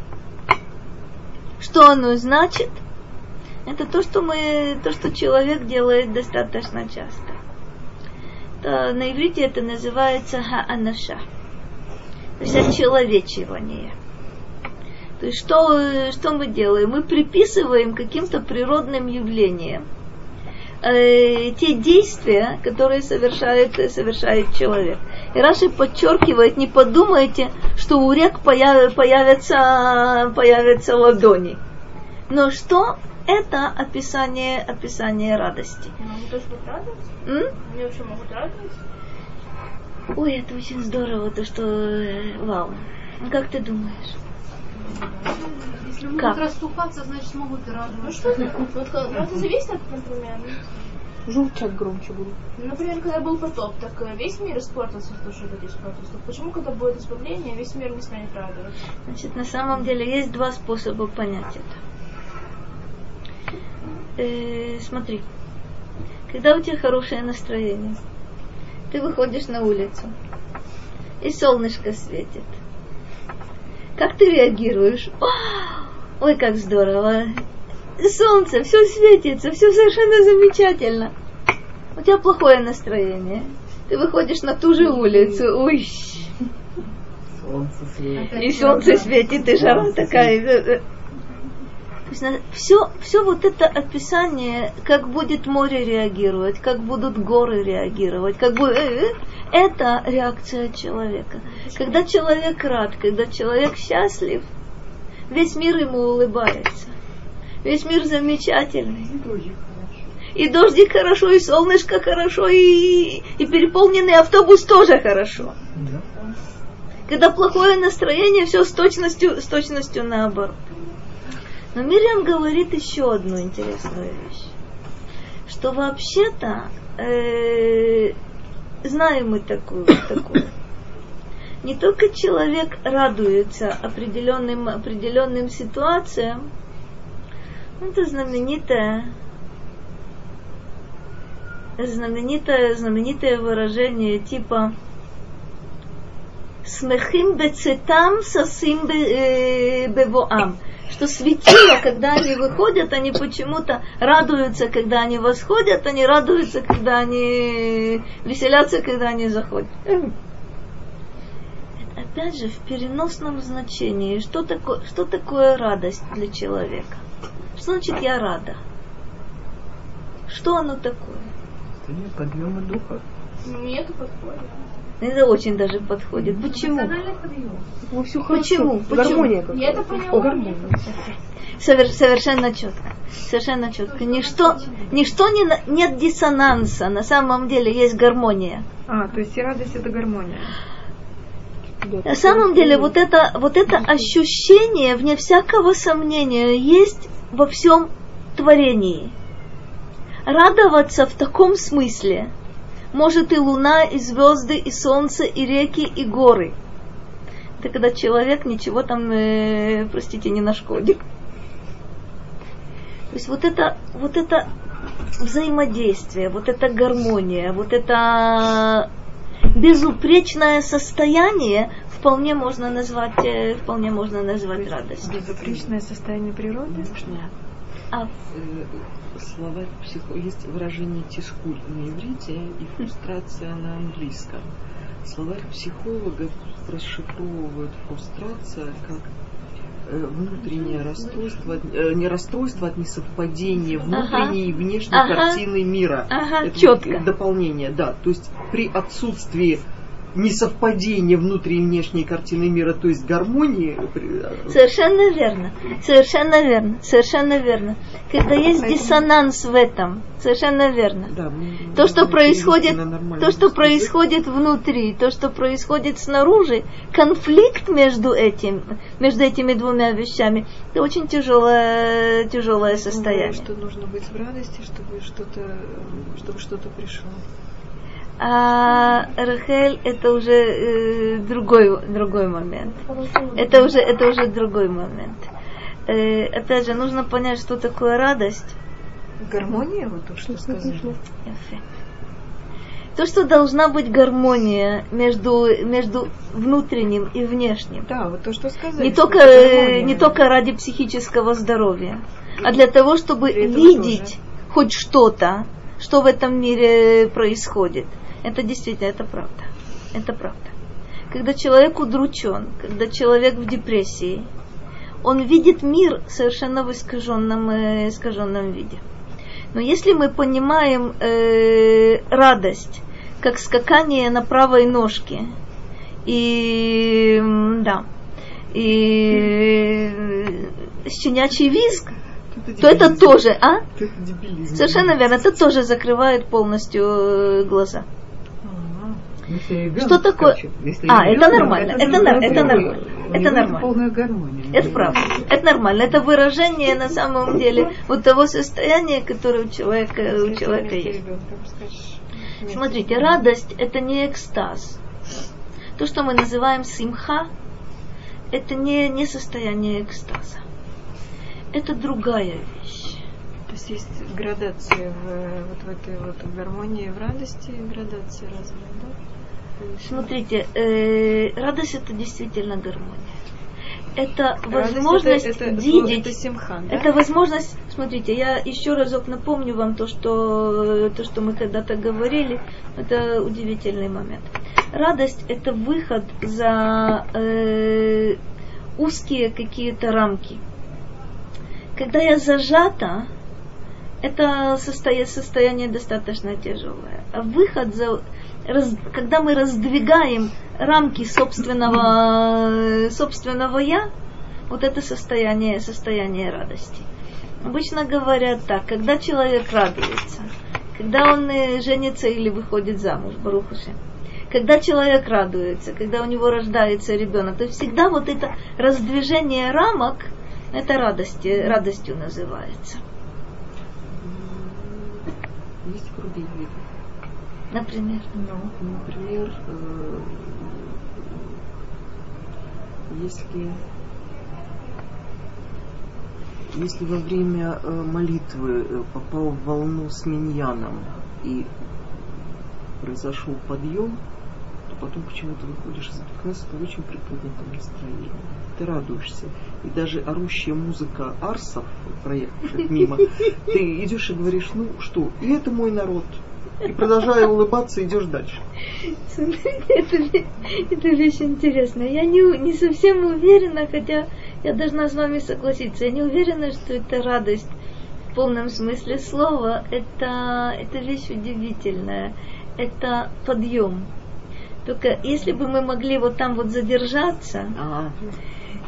Что оно значит? Это то, что мы, то, что человек делает достаточно часто. То на иврите это называется хаанаша. То есть очеловечивание. То есть что, что мы делаем? Мы приписываем каким-то природным явлениям э, те действия, которые совершает, совершает человек. И Раши подчеркивает, не подумайте, что у рек появ, появятся, появятся ладони. Но что это описание, описание радости. Они тоже будут радоваться? М? Они вообще могут радоваться? Ой, это очень здорово, то что... Э, вау. Как ты думаешь? Если могут как? расступаться, значит могут и радоваться. Ну что это? Вот, ну, это зависит от, например, Журчать громче будут. Например, когда был потоп, так э, весь мир испортился, то, что люди испортился. Так почему, когда будет избавление, весь мир не станет радоваться? Значит, на самом деле есть два способа понять это. Э, смотри, когда у тебя хорошее настроение, ты выходишь на улицу, и солнышко светит. Как ты реагируешь? Ой, как здорово! солнце, все светится, все совершенно замечательно. У тебя плохое настроение. Ты выходишь на ту же улицу, ой. Солнце светит. И солнце светит, и жара такая. Все, все вот это описание, как будет море реагировать, как будут горы реагировать, как будет, э, э, это реакция человека. Когда человек рад, когда человек счастлив, весь мир ему улыбается. Весь мир замечательный. И дождик хорошо, и солнышко хорошо, и, и переполненный автобус тоже хорошо. Да. Когда плохое настроение, все с точностью, с точностью наоборот. Но Мириам говорит еще одну интересную вещь. Что вообще-то, э, знаем мы такую, такую. Не только человек радуется определенным, определенным ситуациям, это знаменитое, знаменитое, знаменитое выражение типа «Смехим бецетам сосим э, бевоам», что светило, когда они выходят, они почему-то радуются, когда они восходят, они радуются, когда они веселятся, когда они заходят. Опять же, в переносном значении, что такое, что такое радость для человека? Что значит я рада? Что оно такое? Подъема духа. Нет, подходит. Это очень даже подходит. Почему? Ну, все Почему? Почему? Гармония Я это поняла. Гармония. Совер, совершенно четко. Совершенно четко. Ничто, ничто не, нет диссонанса. На самом деле есть гармония. А, то есть и радость это гармония. На самом деле вот это, вот это ощущение, вне всякого сомнения, есть во всем творении. Радоваться в таком смысле может и луна, и звезды, и солнце, и реки, и горы. Это когда человек ничего там, э, простите, не нашкодит. То есть вот это, вот это взаимодействие, вот эта гармония, вот это безупречное состояние вполне можно назвать, э, вполне можно назвать радостью. Безупречное состояние природы? Можно. А. Э, словарь психо... Есть выражение тискуль на иврите и фрустрация на английском. Словарь психологов расшифровывают фрустрация как Э, внутреннее расстройство, э, не расстройство от несовпадения внутренней ага. и внешней ага. картины мира. Ага, Это четко. Дополнение, да. То есть при отсутствии несовпадение внутренней и внешней картины мира, то есть гармонии. Совершенно верно. Совершенно верно. Совершенно верно. Когда есть диссонанс в этом, совершенно верно. Да, То, что происходит, то, что происходит внутри, то, что происходит снаружи, конфликт между этим, между этими двумя вещами, это очень тяжелое, тяжелое состояние. Что нужно быть в радости, чтобы что-то, чтобы что-то пришло. А Рахель это уже э, другой, другой момент. Это уже, это уже другой момент. Э, опять же, нужно понять, что такое радость. Гармония, вот то, что сказали. То, что должна быть гармония между, между внутренним и внешним. Да, вот то, что сказали. Не что только, э, гармония. не только ради психического здоровья, а для того, чтобы видеть хоть что-то, что в этом мире происходит. Это действительно, это правда. Это правда. Когда человек удручен, когда человек в депрессии, он видит мир совершенно в искаженном, э, искаженном виде. Но если мы понимаем э, радость как скакание на правой ножке, и да, и э, щенячий визг, то это тоже, а? Это. Совершенно верно, это тоже закрывает полностью э, глаза. Ребенок Что такое- А, это нормально, это нар- это нормально, это нормально. Это правда, это нормально, это выражение на самом деле вот того состояния, которое у человека, у человека есть. Смотрите, радость это не экстаз. То, что мы называем симха, это не, не состояние экстаза. Это другая вещь. То есть есть градация в, вот в этой вот гармонии, в радости, градация разная, да? Смотрите, э, радость это действительно гармония. Это радость возможность это, это, видеть. Это симха, да? Это возможность, смотрите, я еще разок напомню вам то, что, то, что мы когда-то говорили, это удивительный момент. Радость – это выход за э, узкие какие-то рамки. Когда я зажата, это состояние, состояние достаточно тяжелое. А выход за раз- когда мы раздвигаем рамки собственного, собственного я, вот это состояние, состояние радости. Обычно говорят так, когда человек радуется, когда он э, женится или выходит замуж, Барухаши, когда человек радуется, когда у него рождается ребенок, то всегда вот это раздвижение рамок, это радости, радостью называется. Есть виды. Например. Ну, например, э, если если во время э, молитвы э, попал в волну с миньяном и произошел подъем, то потом почему-то выходишь из Бекнеса в очень приподнятом настроении. Ты радуешься. И даже орущая музыка арсов, проехавших мимо, ты идешь и говоришь, ну что, и это мой народ. И продолжая улыбаться, идешь дальше. это, это вещь интересная. Я не, не совсем уверена, хотя я должна с вами согласиться. Я не уверена, что это радость в полном смысле слова. Это, это вещь удивительная. Это подъем. Только если бы мы могли вот там вот задержаться, А,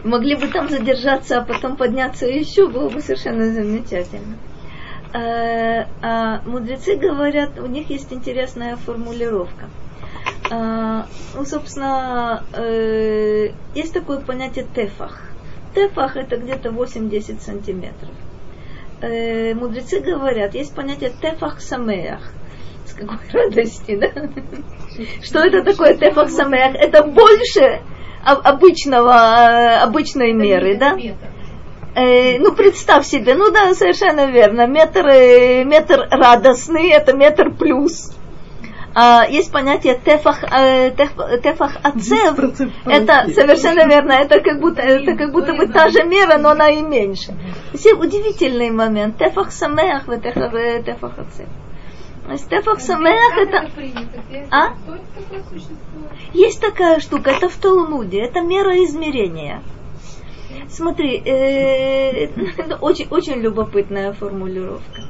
могли бы там задержаться, а потом подняться еще, было бы совершенно замечательно. Э, а мудрецы говорят, у них есть интересная формулировка. А, ну, собственно, э, есть такое понятие тефах. Тефах это где-то 8-10 сантиметров. Э, мудрецы говорят, есть понятие тефах самеях. С какой радости, да? Что это такое тефах самеях? Это больше об- обычного, э, обычной меры, да? Э, ну, представь себе, ну да, совершенно верно. Метр, э, метр радостный, это метр плюс. А, есть понятие тефах, э, теф- тефах ацев. Это совершенно верно. Это как будто, это как будто бы та же мера, но она и меньше. Все удивительный момент. Тефах самеах, в тефах, э, тефах ацев. То есть Тефах самеах это... А? Есть такая штука, это в Талмуде, это мера измерения. Смотри, э, это очень, очень любопытная формулировка.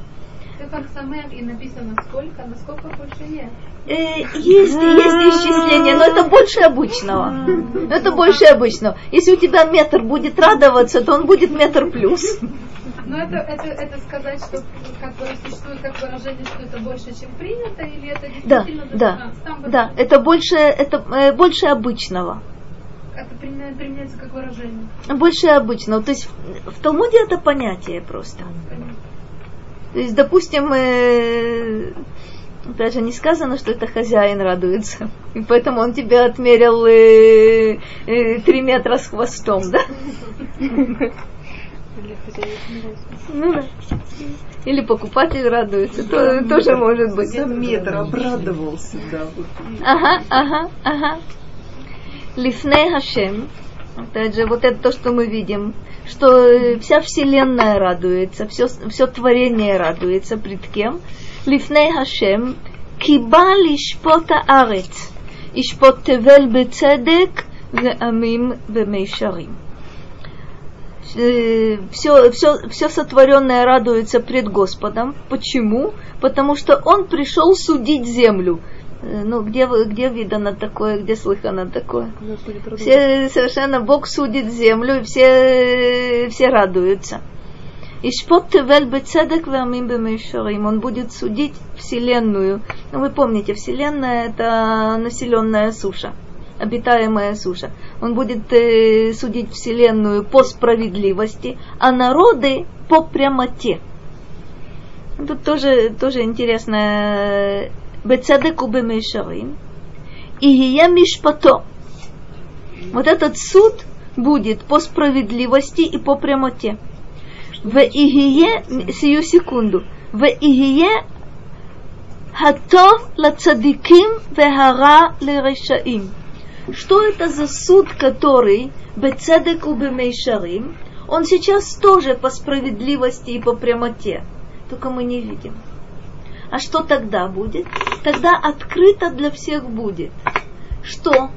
И написано сколько, насколько больше нет. Э, есть, есть исчисление, но это больше обычного. Но это больше обычного. Если у тебя метр будет радоваться, то он будет метр плюс. Но это, это, это сказать, что как бы существует как выражение, что это больше, чем принято, или это Да, действительно да, вот да, это больше, это э, больше обычного. Это применя- применяется как выражение. Больше обычного. То есть в, Талмуде это понятие просто. Понятно. То есть, допустим, э, опять же, не сказано, что это хозяин радуется. И поэтому он тебе отмерил э, э, три метра с хвостом, да? Ну да. Или покупатель радуется, то, тоже может быть. Метр обрадовался, да. Ага, ага, ага. Лифне Хашем, опять же, вот это то, что мы видим, что э, вся Вселенная радуется, все, все творение радуется пред кем? Лифне Хашем, Кибал Ишпота Арец, Ишпот Тевель Бецедек, Веамим Вемейшарим. Все, э, все, все сотворенное радуется пред Господом. Почему? Потому что Он пришел судить землю. Э, Ну, где, где видано такое, где слыхано такое? Все совершенно Бог судит землю, и все, все радуются. Ишпот тевель бецедек вамим бемешарим. Он будет судить Вселенную. Ну, вы помните, Вселенная это населенная суша, обитаемая суша. Он будет э, судить Вселенную по справедливости, а народы по прямоте. Тут тоже, тоже интересно. Бецедек убемешарим. И ие мишпато. Вот этот суд будет по справедливости и по прямоте. В игие, сию секунду, в игие хатов лацадиким вехара лерешаим. Что это за суд, который бецедек убемейшарим? Он сейчас тоже по справедливости и по прямоте, только мы не видим. А что тогда будет? Тогда открыто для всех будет. Что?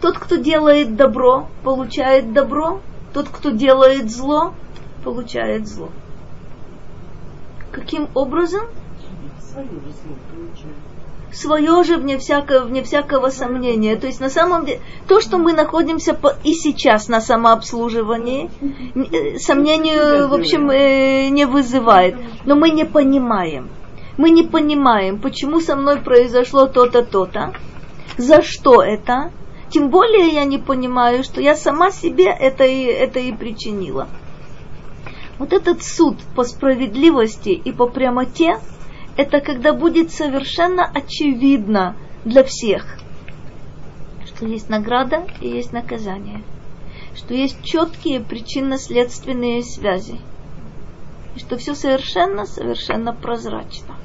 Тот, кто делает добро, получает добро. Тот, кто делает зло, получает зло. Каким образом? Свое же зло получает. свое же вне всякого, вне всякого сомнения. То есть на самом деле то, что мы находимся по- и сейчас на самообслуживании, э, сомнению, в общем, э, не вызывает. Но мы не понимаем. Мы не понимаем, почему со мной произошло то-то, то-то, за что это. Тем более я не понимаю, что я сама себе это и, это и причинила. Вот этот суд по справедливости и по прямоте, это когда будет совершенно очевидно для всех, что есть награда и есть наказание, что есть четкие причинно-следственные связи, и что все совершенно-совершенно прозрачно.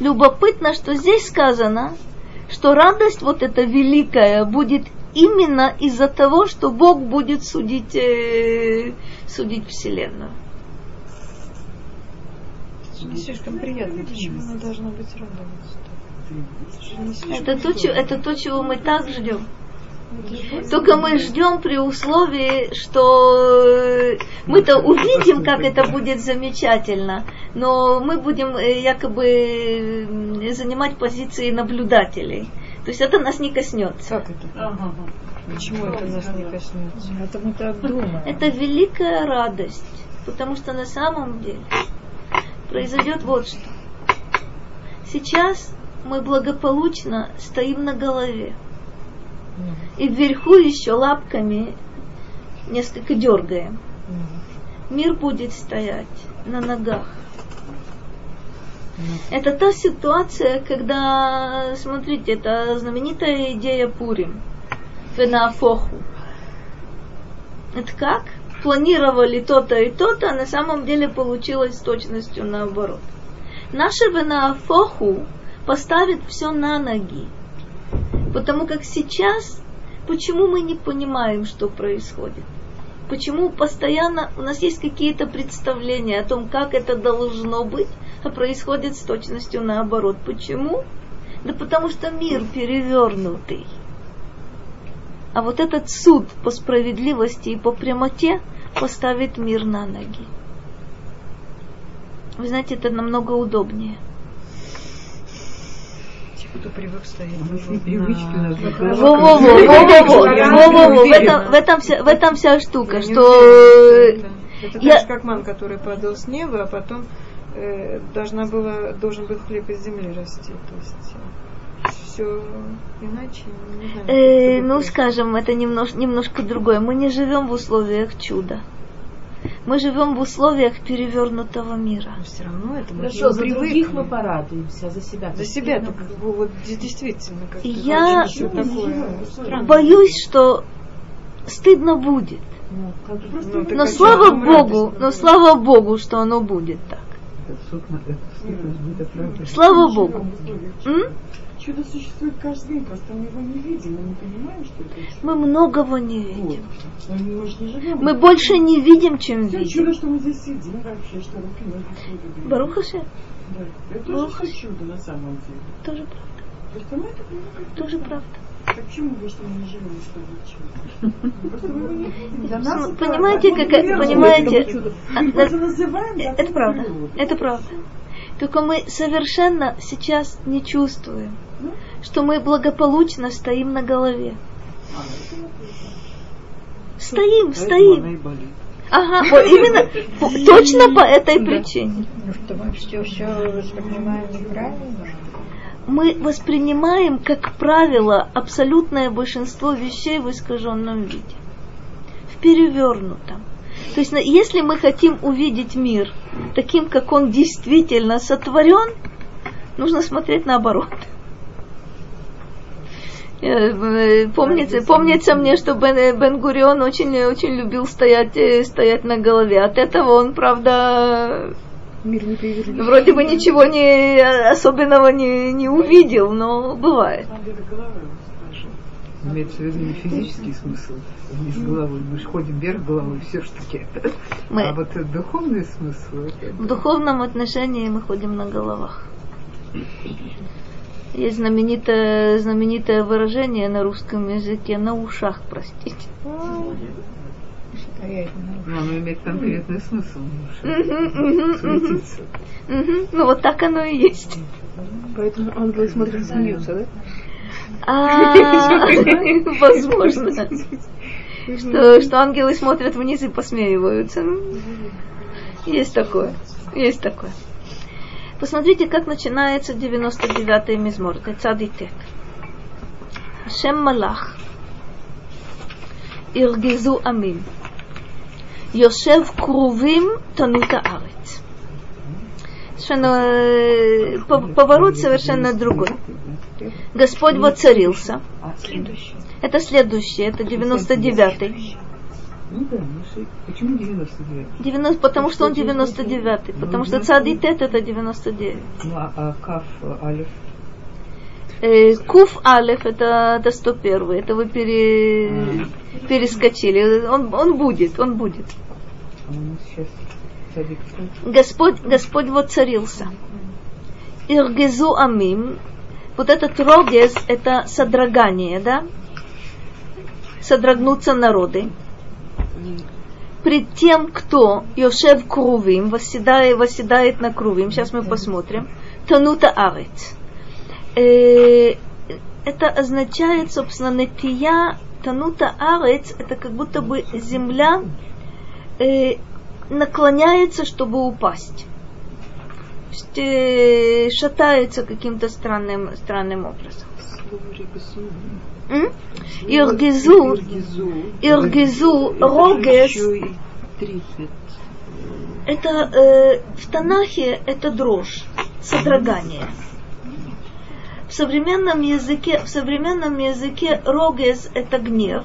Любопытно, что здесь сказано, что радость вот эта великая будет именно из-за того, что Бог будет судить, э, судить Вселенную. Не слишком приятно. Почему она должна быть радоваться? Это то, это то, чего мы так ждем. Только мы ждем при условии, что э, мы-то увидим, как это будет замечательно, но мы будем э, якобы занимать позиции наблюдателей. То есть это нас не коснется. Как это? Почему это нас не коснется? Это мы так думаем. Это великая радость, потому что на самом деле произойдет вот что. Сейчас мы благополучно стоим на голове. И вверху еще лапками несколько дергаем. Мир будет стоять на ногах. Это та ситуация, когда, смотрите, это знаменитая идея Пурим. Фенафоху. Это как? Планировали то-то и то-то, а на самом деле получилось с точностью наоборот. Наша Венафоху поставит все на ноги. Потому как сейчас, почему мы не понимаем, что происходит? Почему постоянно у нас есть какие-то представления о том, как это должно быть, а происходит с точностью наоборот. Почему? Да потому что мир перевернутый. А вот этот суд по справедливости и по прямоте поставит мир на ноги. Вы знаете, это намного удобнее. Кто привык стоять У нас на- непривычки, у нас Во-во-во, во-во-во, во-во-во. В этом, вся, штука, что Это, так же, как ман, который падал с неба, а потом э, должна была, должен был хлеб из земли расти. То есть все иначе. Не знаю, Э, ну, скажем, это немнож, немножко другое. Мы не живем в условиях чуда. Мы живем в условиях перевернутого мира. Но все равно это мы Хорошо, за привыкли. других мы порадуемся, а за себя. За себя так вот де- действительно как Я все такое. странное. Боюсь, что стыдно будет. Ну, как бы, Ну, Но а слава Богу, радостно но слава Богу, что оно будет так. Это это оправдан. Слава Богу. М? Чудо существует каждый день, просто мы его не видим, мы не понимаем, что это чудо. Мы многого не Вот. видим. Но мы же не живем. Мы больше не видим, чем Все видим. чудо, что мы здесь сидим вообще, что руки ноги. Барухаше, Да. Это Барух тоже чудо на самом деле. тоже правда. Просто мы это понимаем. Тоже правда. Так почему вы, что мы не живем, что это чудо? Ну, это- Понимаете, вот мы понимаете, чудо. а, это как правда, это правда. Только мы совершенно сейчас не чувствуем, что мы благополучно стоим на голове. Стоим, стоим. Ага, вот именно точно по этой причине. Ну что мы все, все воспринимаем неправильно. Мы воспринимаем, как правило, абсолютное большинство вещей в искаженном виде, в перевернутом. То есть, если мы хотим увидеть мир таким, как он действительно сотворен, нужно смотреть наоборот. Э, Помнится, помнится мне, что Бен, Бен Гурион очень, очень любил стоять, э, стоять на голове. От этого он, правда, Мир не вроде бы ничего не особенного не, не увидел, но бывает. В виду не физический смысл вниз головой. Мы же ходим вверх головой все-таки. Мы- А вот духовный смысл это В духовном отношении мы ходим на головах. Есть знаменитое, знаменитое выражение на русском языке на ушах, простите. Стоять на Ну, оно имеет конкретный смысл. Ну вот так оно и есть. Поэтому ангелы смотрят и смеются, да? А, Возможно. Что, что ангелы смотрят вниз и посмеиваются. Есть такое. Есть такое. Посмотрите, как начинается 99-й мизмор. Это цадитет. Хашем Малах. Иргизу Амин. Йошев Крувим Танута Арец. Совершенно, э, по- поворот совершенно другой. Господь воцарился. Это следующее, это 99-й. Ну да, ну ши- почему 99? 90, потому что он 99-й, потому что цадитет это 99. Ну а, а каф э, алиф? Э, Куф Алеф это, это 101, это вы пере, перескочили. Он, он будет, он будет. А сейчас? Господь, Господь воцарился. Иргезу Амим. Вот этот рогез, это содрогание, да? Содрогнутся народы. Пред тем, кто Йошев Крувим, восседает, восседает на Крувим, сейчас мы посмотрим, Танута Арец. Э, это означает, собственно, Нетия Танута Арец, это как будто бы земля э, наклоняется, чтобы упасть. Есть, э, шатается каким-то странным, странным образом. Слово? Иргизу, Иргизу. Трепет. это э, в Танахе это дрожь, содрогание. В современном языке, в современном языке рогез это гнев.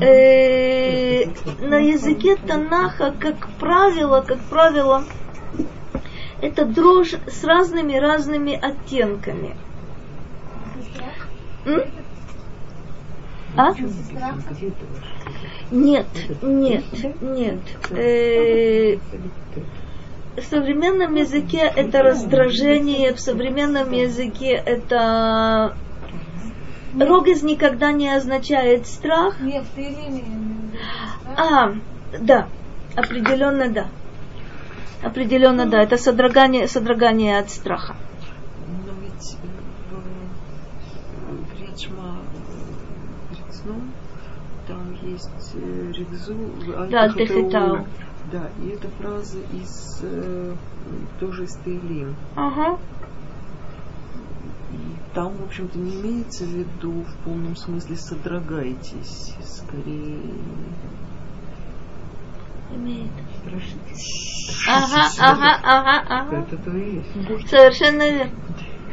Э, на языке Танаха, как правило, как правило, это дрожь с разными разными оттенками. М? А? Нет, нет, нет. Э, в современном языке это раздражение, в современном языке это рогез никогда не означает страх. Нет. А, да, определенно да. Определенно, да, это содрогание, содрогание от страха. Но ведь сном там есть э, Ригзу, Да, Аль-Техитау. Да, и эта фраза из э, тоже из Тейлим. Ага. И там, в общем-то, не имеется в виду в полном смысле содрогайтесь, скорее Имеет. страшитесь. Ага, ага, ага, ага. Это то и есть. Совершенно верно.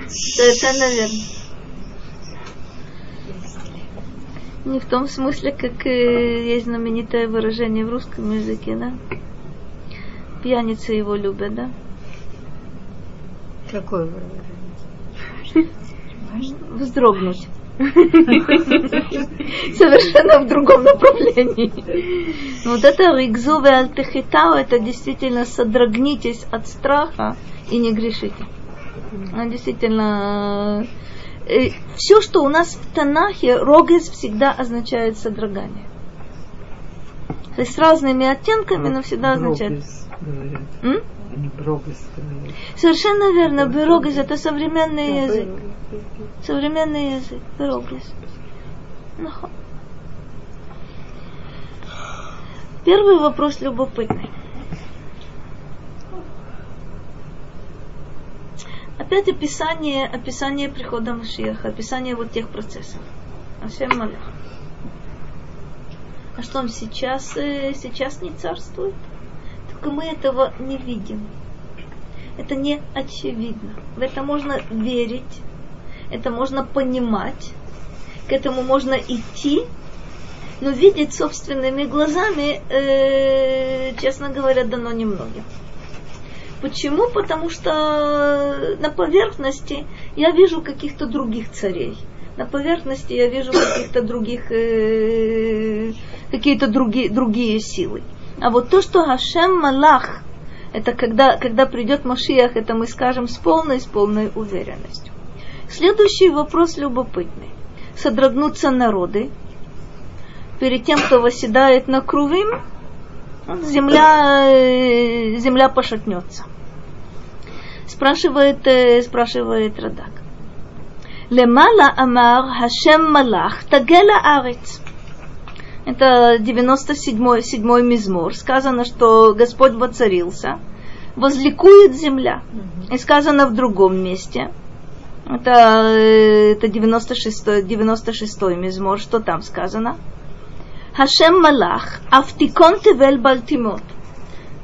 Совершенно верно. Не в том смысле, как э, есть знаменитое выражение в русском языке, да? Пьяницы его любят, да? Какое выражение? Вздрогнуть. Совершенно в другом направлении. Вот это ригзу альтехитау, это действительно содрогнитесь от страха и не грешите. А Действительно, все, что у нас в Танахе, рогез всегда означает содрогание. То есть с разными оттенками, но всегда означает. Брогес. Совершенно верно, берогез это современный язык. Современный язык, берогез. Наха. Первый вопрос любопытный. Опять описание, описание прихода Машиаха, описание вот тех процессов. Ашем Малах. А что он сейчас, э, сейчас не царствует? Только мы этого не видим. Это не очевидно. В это можно верить, это можно понимать, к этому можно идти, но видеть собственными глазами, э, честно говоря, дано немногим. Почему? Потому что на поверхности я вижу каких-то других царей. На поверхности я вижу каких-то других, э, какие-то другие, другие силы. А вот то, что Хашем Малах, это когда, когда придет Машиах, это мы скажем с полной, с полной уверенностью. Следующий вопрос любопытный. Содрогнутся народы перед тем, кто восседает на Крувим, земля, э, земля пошатнется. Спрашивает, э, спрашивает Радак. Лемала Амар Хашем Малах Тагела Арец. Это 97-й седьмой мизмор. Сказано, что Господь воцарился. Возликует земля. И сказано в другом месте. Это, э, это 96-й 96 мизмор. Что там сказано? Хашем Малах, Автикон Тевель Бальтимот.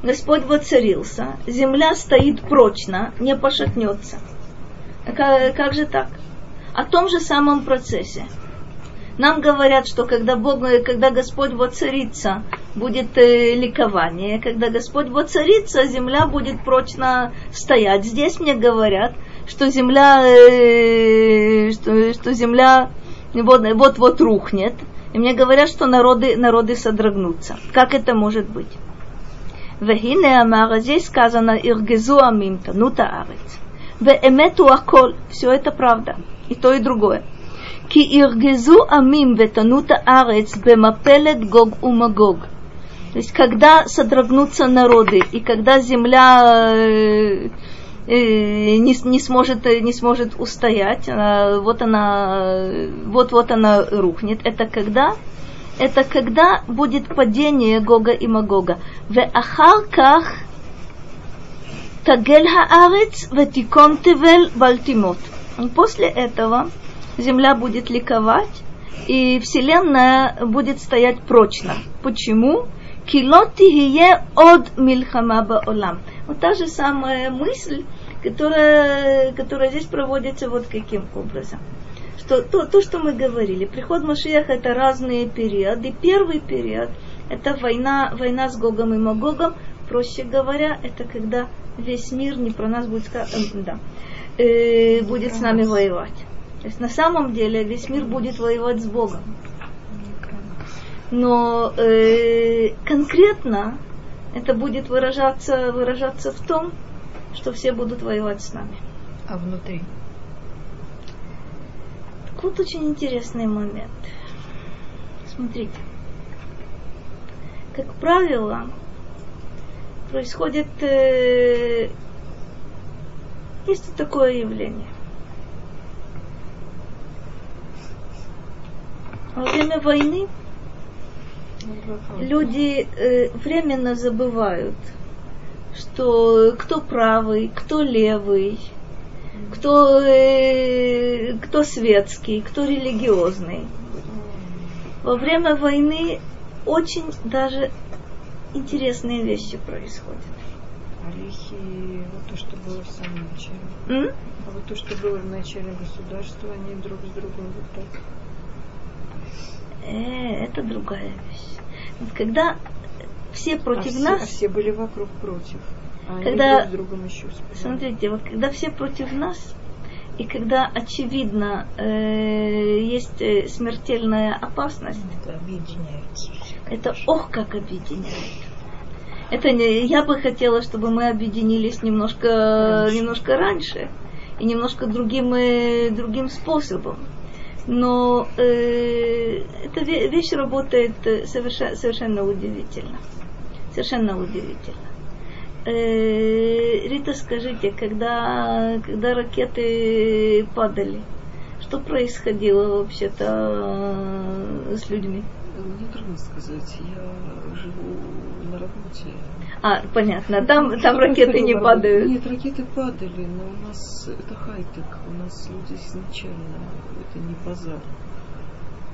Господь воцарился, земля стоит прочно, не пошатнется. Как, как же так? О том же самом процессе. Нам говорят, что когда, Бог, когда Господь воцарится, будет э, ликование. Когда Господь воцарится, земля будет прочно стоять. Здесь мне говорят, что земля, э, что, что земля вот-вот рухнет. И мне говорят, что народы, народы содрогнутся. Как это может быть? Вехине Амара, здесь сказано, Иргезу Амим, Танута Арец. Веэмету Акол, все это правда. И то, и другое. Ки Иргезу Амим, Ветанута Арец, Бемапелет Гог Умагог. То есть, когда содрогнутся народы, и когда земля э, не, не, сможет, не сможет устоять, вот она, вот-вот она рухнет, это когда? Это когда будет падение Гога и Магога. В Ахарках Тагель Хаарец Ветикон Тевель Бальтимот. После этого земля будет ликовать, и Вселенная будет стоять прочно. Почему? Килоти от мильхама баолам. Вот та же самая мысль, которая, которая здесь проводится вот каким образом. Что то, то, что мы говорили, приход Машиаха это разные периоды. Первый период это война, война с Гогом и Магогом. Проще говоря, это когда весь мир не про нас будет, э, да, э, будет с нами воевать. То есть на самом деле весь мир будет воевать с Богом. Но э, конкретно это будет выражаться, выражаться в том, что все будут воевать с нами. А внутри? Так вот очень интересный момент. Смотрите. Как правило, происходит э, есть такое явление. Во время войны люди э, временно забывают, что кто правый, кто левый, кто, э, кто светский, кто религиозный. Во время войны очень даже интересные вещи происходят. Орехи, вот то, что было в самом начале. М? А вот то, что было в начале государства, они друг с другом вот так. Э, это другая вещь. Когда все против а все, нас, а все были вокруг против. А Когда- друг с другом еще смотрите, вот когда все против нас, и когда очевидно э, есть э, смертельная опасность, Это объединяется все. это ох как объединяет. Это не, я бы хотела, чтобы мы объединились немножко Раньше. немножко раньше и немножко другим э, другим способом. Но э, эта ве- вещь работает э, совершенно, совершенно удивительно. Совершенно удивительно. Э, Рита, скажите, когда, когда ракеты падали, что происходило вообще-то э, с людьми? Мне трудно сказать. Я живу на работе. А, понятно, там, там ракеты не падают. Нет, ракеты падали, но у нас это хай-тек. У нас люди изначально, это не базар.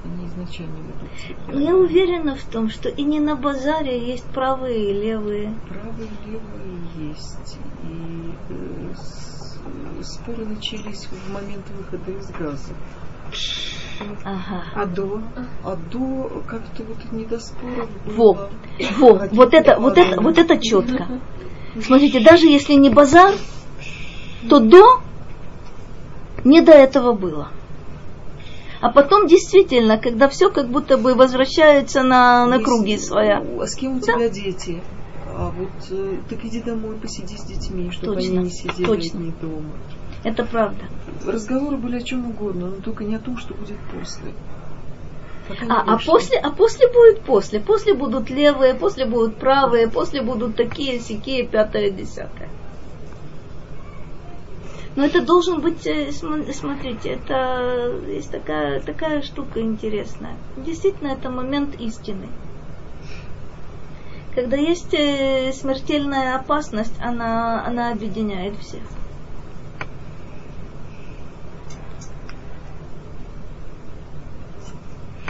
Они изначально ведут себя. Я уверена в том, что и не на базаре есть правые и левые. Правые и левые есть. И э, с- споры начались в момент выхода из газа. Ага. А до? А до как-то вот не до споров Во, было. во, Ракеты вот это, вот это, вот это четко. Смотрите, даже если не базар, то до не до этого было. А потом действительно, когда все как будто бы возвращается на, на круги своя. А с кем у Да. тебя дети? А вот э, так иди домой, посиди с детьми, чтобы Точно, они не сидели точно. одни дома. Это правда. Разговоры были о чем угодно, но только не о том, что будет после. А, а после, а после будет после. После будут левые, после будут правые, после будут такие, сякие, пятое, десятое. Но это должен быть, э, см- смотрите, это есть такая, такая штука интересная. Действительно, это момент истины. Когда есть э, смертельная опасность, она, она объединяет всех.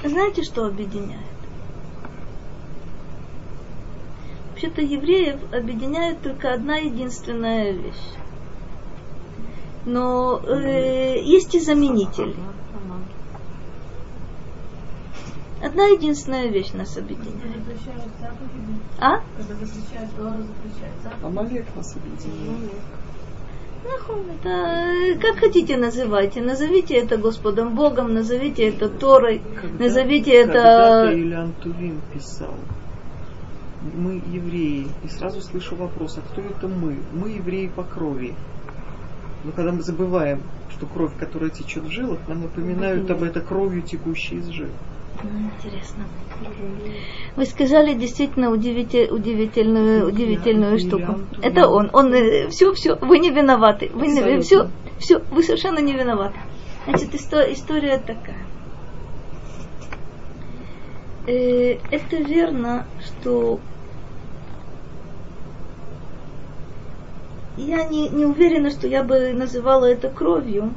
Знаете, что объединяет? Вообще-то евреев объединяет только одна единственная вещь. Но э, есть и заменитель. Одна единственная вещь нас объединяет. А? когда запрещают запрещают. Амалек нас объединил. Это как хотите называйте. Назовите это Господом Богом, назовите это Торой, Когда- назовите это... Ильян Тувин писал, мы евреи, и сразу слышу вопрос, а кто это мы? Мы евреи по крови. Но когда мы забываем, что кровь, которая течет в жилах, нам напоминают об этой кровью, текущей из жил. Интересно. Вы сказали действительно удивите- удивительную, удивительную штуку. Это он. Он все, все, вы не виноваты. Вы не, все, все, вы совершенно не виноваты. Значит, исто- история такая. Э, это верно, что я не, не уверена, что я бы называла это кровью.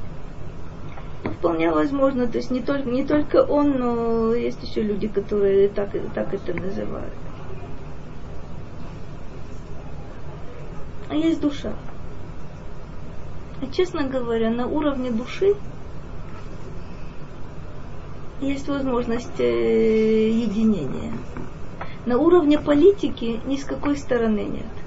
Вполне возможно, то есть не только, не только он, но есть еще люди, которые так, так это называют. А есть душа. И, честно говоря, на уровне души есть возможность э, единения. На уровне политики ни с какой стороны нет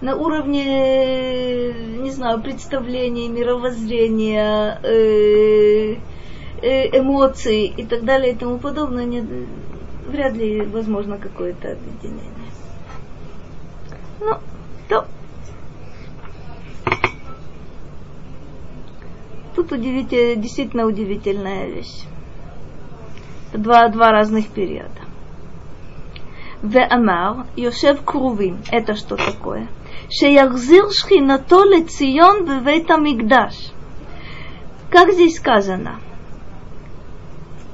на уровне, не знаю, представления, мировоззрения, э, э, эмоций и так далее и тому подобное, не, вряд ли возможно какое-то объединение. Ну, то. Тут удивитель, действительно удивительная вещь. Два, два разных периода. Веамар, Йошев Курувим. Это что такое? Шеяхзир шхинато лецион бевейт амигдаш. Как здесь сказано?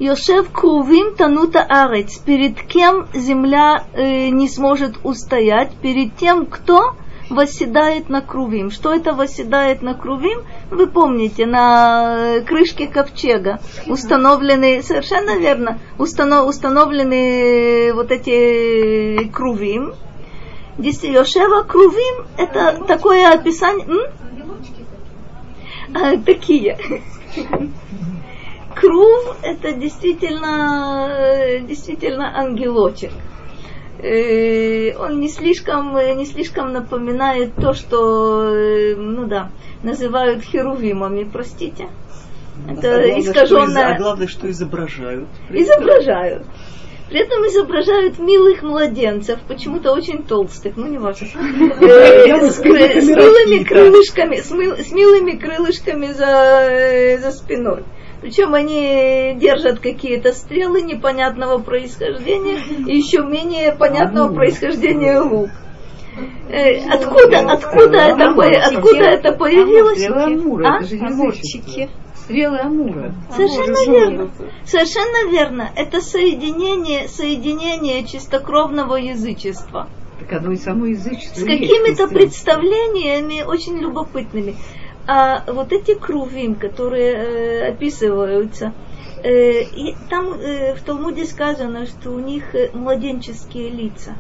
Йошев крувим танута арец. Перед кем земля э, не сможет устоять? Перед тем, кто восседает на крувим. Что это восседает на крувим? Вы помните, на крышке ковчега установлены, совершенно верно, установлены вот эти крувим, Йошева крувим – это такое описание... А, такие. Крув – это действительно, действительно ангелочек. Он не слишком, не слишком напоминает то, что, ну да, называют херувимами, простите. Это а главное, искаженное... Что, а главное, что изображают. Изображают. При этом изображают милых младенцев, почему-то очень толстых, ну не важно, с милыми крылышками, с милыми крылышками за, спиной. Причем они держат какие-то стрелы непонятного происхождения и еще менее понятного происхождения лук. Э, откуда, откуда, это, откуда это появилось? А? Это же язычники. Стрелы Амура. Совершенно верно. Совершенно верно. Это соединение, соединение чистокровного язычества. Так оно и само язычество. С какими-то представлениями очень любопытными. А вот эти крувим, которые э, описываются, э, и там э, в Талмуде сказано, что у них э, младенческие лица.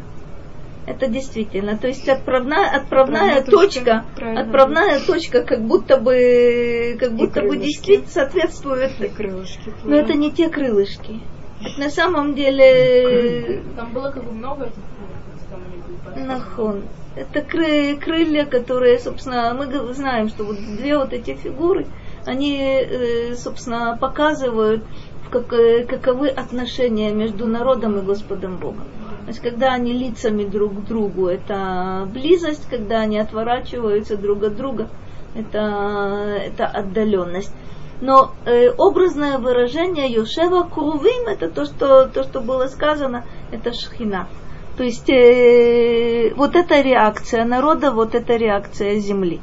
Это действительно, то есть отправная, отправная, точка, точка отправная точка, как будто бы, как будто бы действительно соответствует. крылышки. Но это не те крылышки. Это на самом деле. Там было как бы много этих крылышек. Нахон. Это кры, крылья, которые, собственно, мы знаем, что вот две вот эти фигуры, они, э, собственно, показывают, как, каковы отношения между народом и Господом Богом. Есть, когда они лицами друг к другу, это близость, когда они отворачиваются друг от друга, это, это отдаленность. Но э, образное выражение Йошева Крувим, это то что, то, что было сказано, это шхина. То есть э, вот эта реакция народа, вот эта реакция земли.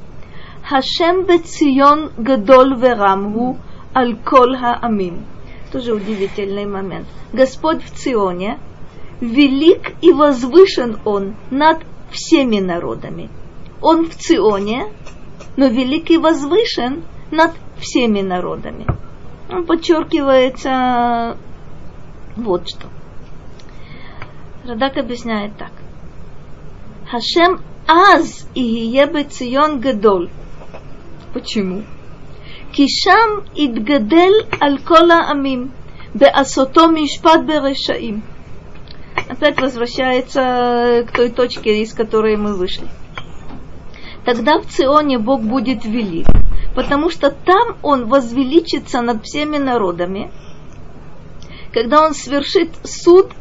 Хашем бецион гадоль верамгу аль кол хаамим. Тоже удивительный момент. Господь в Ционе, велик и возвышен Он над всеми народами. Он в Ционе, но велик и возвышен над всеми народами. Он подчеркивается вот что. Радак объясняет так. Хашем аз и цион гадол. Почему? Кишам идгадел аль кола амим. Беасото мишпат берешаим опять возвращается к той точке, из которой мы вышли. Тогда в Ционе Бог будет велик, потому что там Он возвеличится над всеми народами, когда Он свершит суд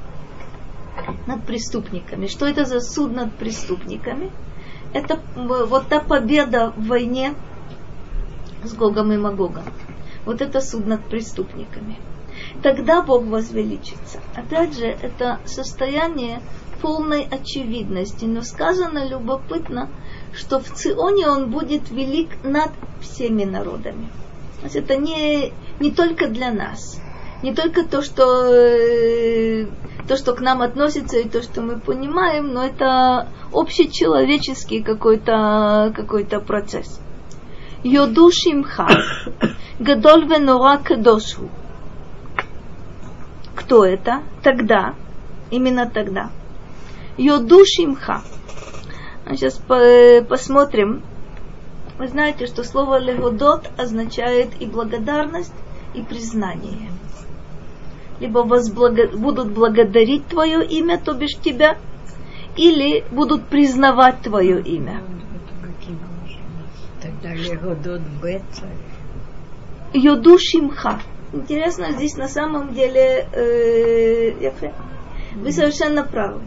над преступниками. Что это за суд над преступниками? Это вот та победа в войне с Гогом и Магогом. Вот это суд над преступниками тогда Бог возвеличится. Опять же, это состояние полной очевидности. Но сказано любопытно, что в Ционе он будет велик над всеми народами. То есть это не, не только для нас, не только то, что, э, то, что к нам относится и то, что мы понимаем, но это общечеловеческий какой-то какой процесс. Йоду Шимха, Гадоль Венора Кадошу, кто это? Тогда, именно тогда. Йоду Шимха. Сейчас по посмотрим. Вы знаете, что слово легодот означает и благодарность, и признание. Либо возблаго... будут благодарить твое имя, то бишь тебя, или будут признавать твое имя. Тогда легодот бета. Йоду Шимха. Интересно, здесь на самом деле э, вы совершенно правы.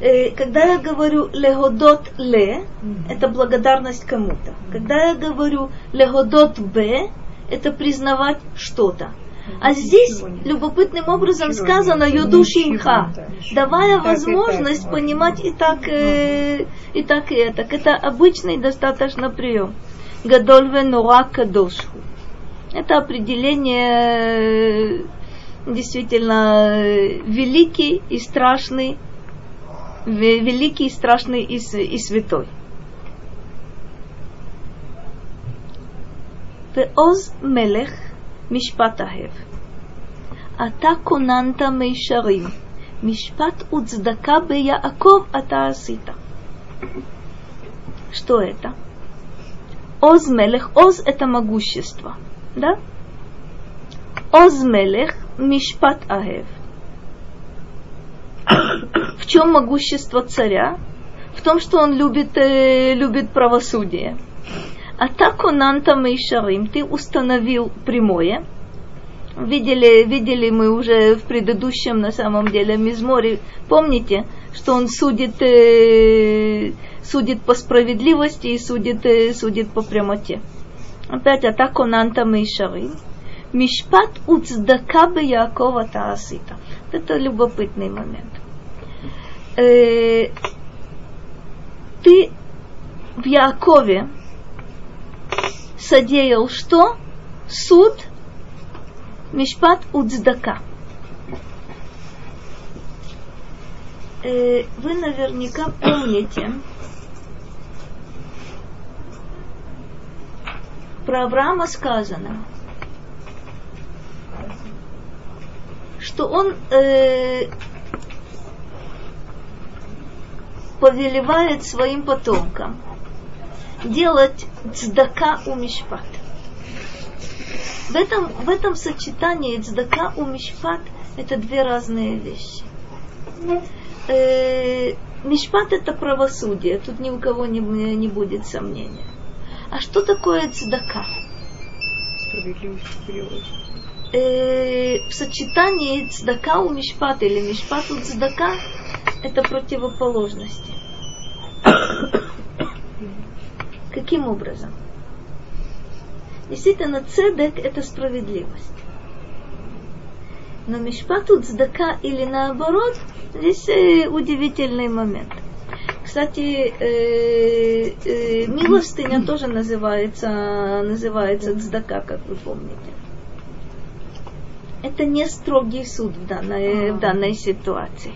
Э, когда я говорю легодот ле, это благодарность кому-то. Когда я говорю легодот б, это признавать что-то. А здесь любопытным образом сказано Йодушимха, давая возможность понимать и так, э, и так и это. Это обычный достаточно прием. Гадоль венура кадошу. Это определение э, действительно э, великий и страшный, великий и страшный и, и святой. ועוז מלך משפט אהב. אתה כוננת מישרים, משפט וצדקה ביעקב אתה עשית. Что это? Оз Мелех, Оз это могущество, да? Оз Мелех, Мишпат Агев. В чем могущество царя? В том, что он любит, э, любит правосудие. А так онанта мейшарим, ты установил прямое. Видели, видели мы уже в предыдущем, на самом деле, Мизморе. Помните, что он судит, э, судит по справедливости и судит, э, судит по прямоте. Опять, а так онанта мейшарим. Мишпат уцдака бы Якова таасита. Это любопытный момент. Э, ты в Якове содеял что? Суд, мишпат уцдака. Э, вы наверняка помните про Авраама сказано, что он э, повелевает своим потомкам делать цдака у мишпат. В этом, в этом сочетании цдака у мишпат это две разные вещи. Э, мишпат это правосудие, тут ни у кого не, не будет сомнения. А что такое цдака? Справедливость перевод. Э, в сочетании цдака у мишпат или мишпат у цдака это противоположности. Каким образом? Действительно, цедек – это справедливость. Но мишпату цдака или наоборот, здесь э, удивительный момент. Кстати, э, э, милостыня тоже называется, называется цдака, как вы помните. Это не строгий суд в данной, в данной ситуации.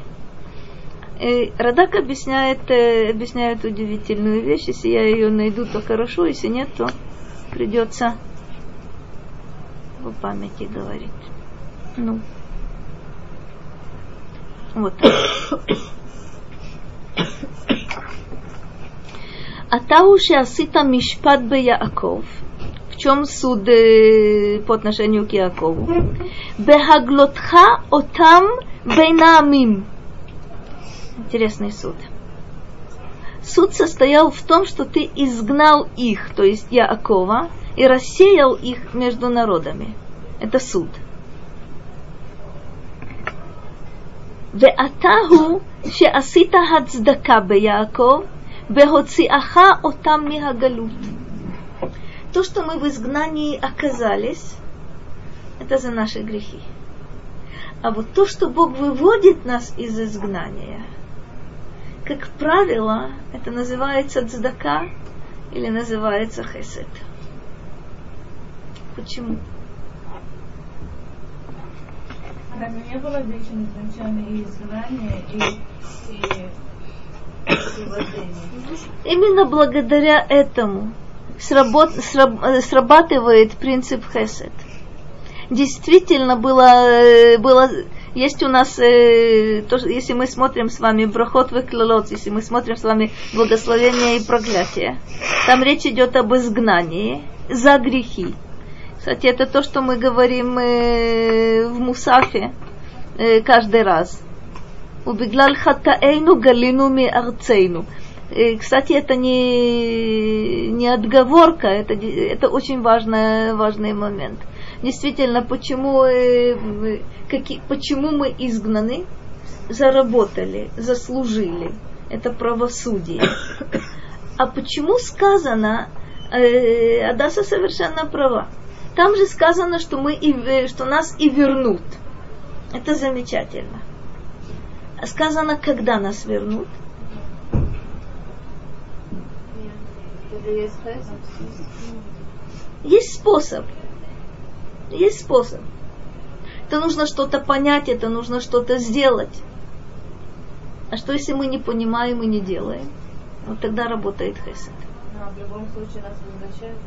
И Радак объясняет, э, объясняет удивительную вещь. Если я ее найду, то хорошо, если нет, то придется в памяти говорить. Ну. Вот. А та Атау Асита Мишпат Бе Яаков. В чем суд э, по отношению к Якову? Бехаглотха отам бейнаамим. Интересный суд. Суд состоял в том, что ты изгнал их, то есть Яакова, и рассеял их между народами. Это суд. Веатаху шеасита хацдака бе Яаков – Бехоциаха отам мигагалут. То, что мы в изгнании оказались, это за наши грехи. А вот то, что Бог выводит нас из изгнания, как правило, это называется дздака или называется хесед. Почему? Разве ну, не было вечно изначально и изгнание, и, и Именно благодаря этому сработ, сраб, срабатывает принцип хесед. Действительно было, э, было есть у нас, э, то, если мы смотрим с вами брахот в если мы смотрим с вами благословение и проклятие, там речь идет об изгнании за грехи. Кстати, это то, что мы говорим э, в Мусафе э, каждый раз. Убеглаль хатаэйну галину ми арцейну. Кстати, это не, не отговорка, это, это очень важный, важный момент действительно, почему, э, какие, почему мы изгнаны, заработали, заслужили. Это правосудие. А почему сказано, э, Адаса совершенно права, Там же сказано, что, мы и, что нас и вернут. Это замечательно. Сказано, когда нас вернут. Есть способ. Есть способ. Это нужно что-то понять, это нужно что-то сделать. А что если мы не понимаем и не делаем? Вот тогда работает хесед. Но в любом случае нас возвращают.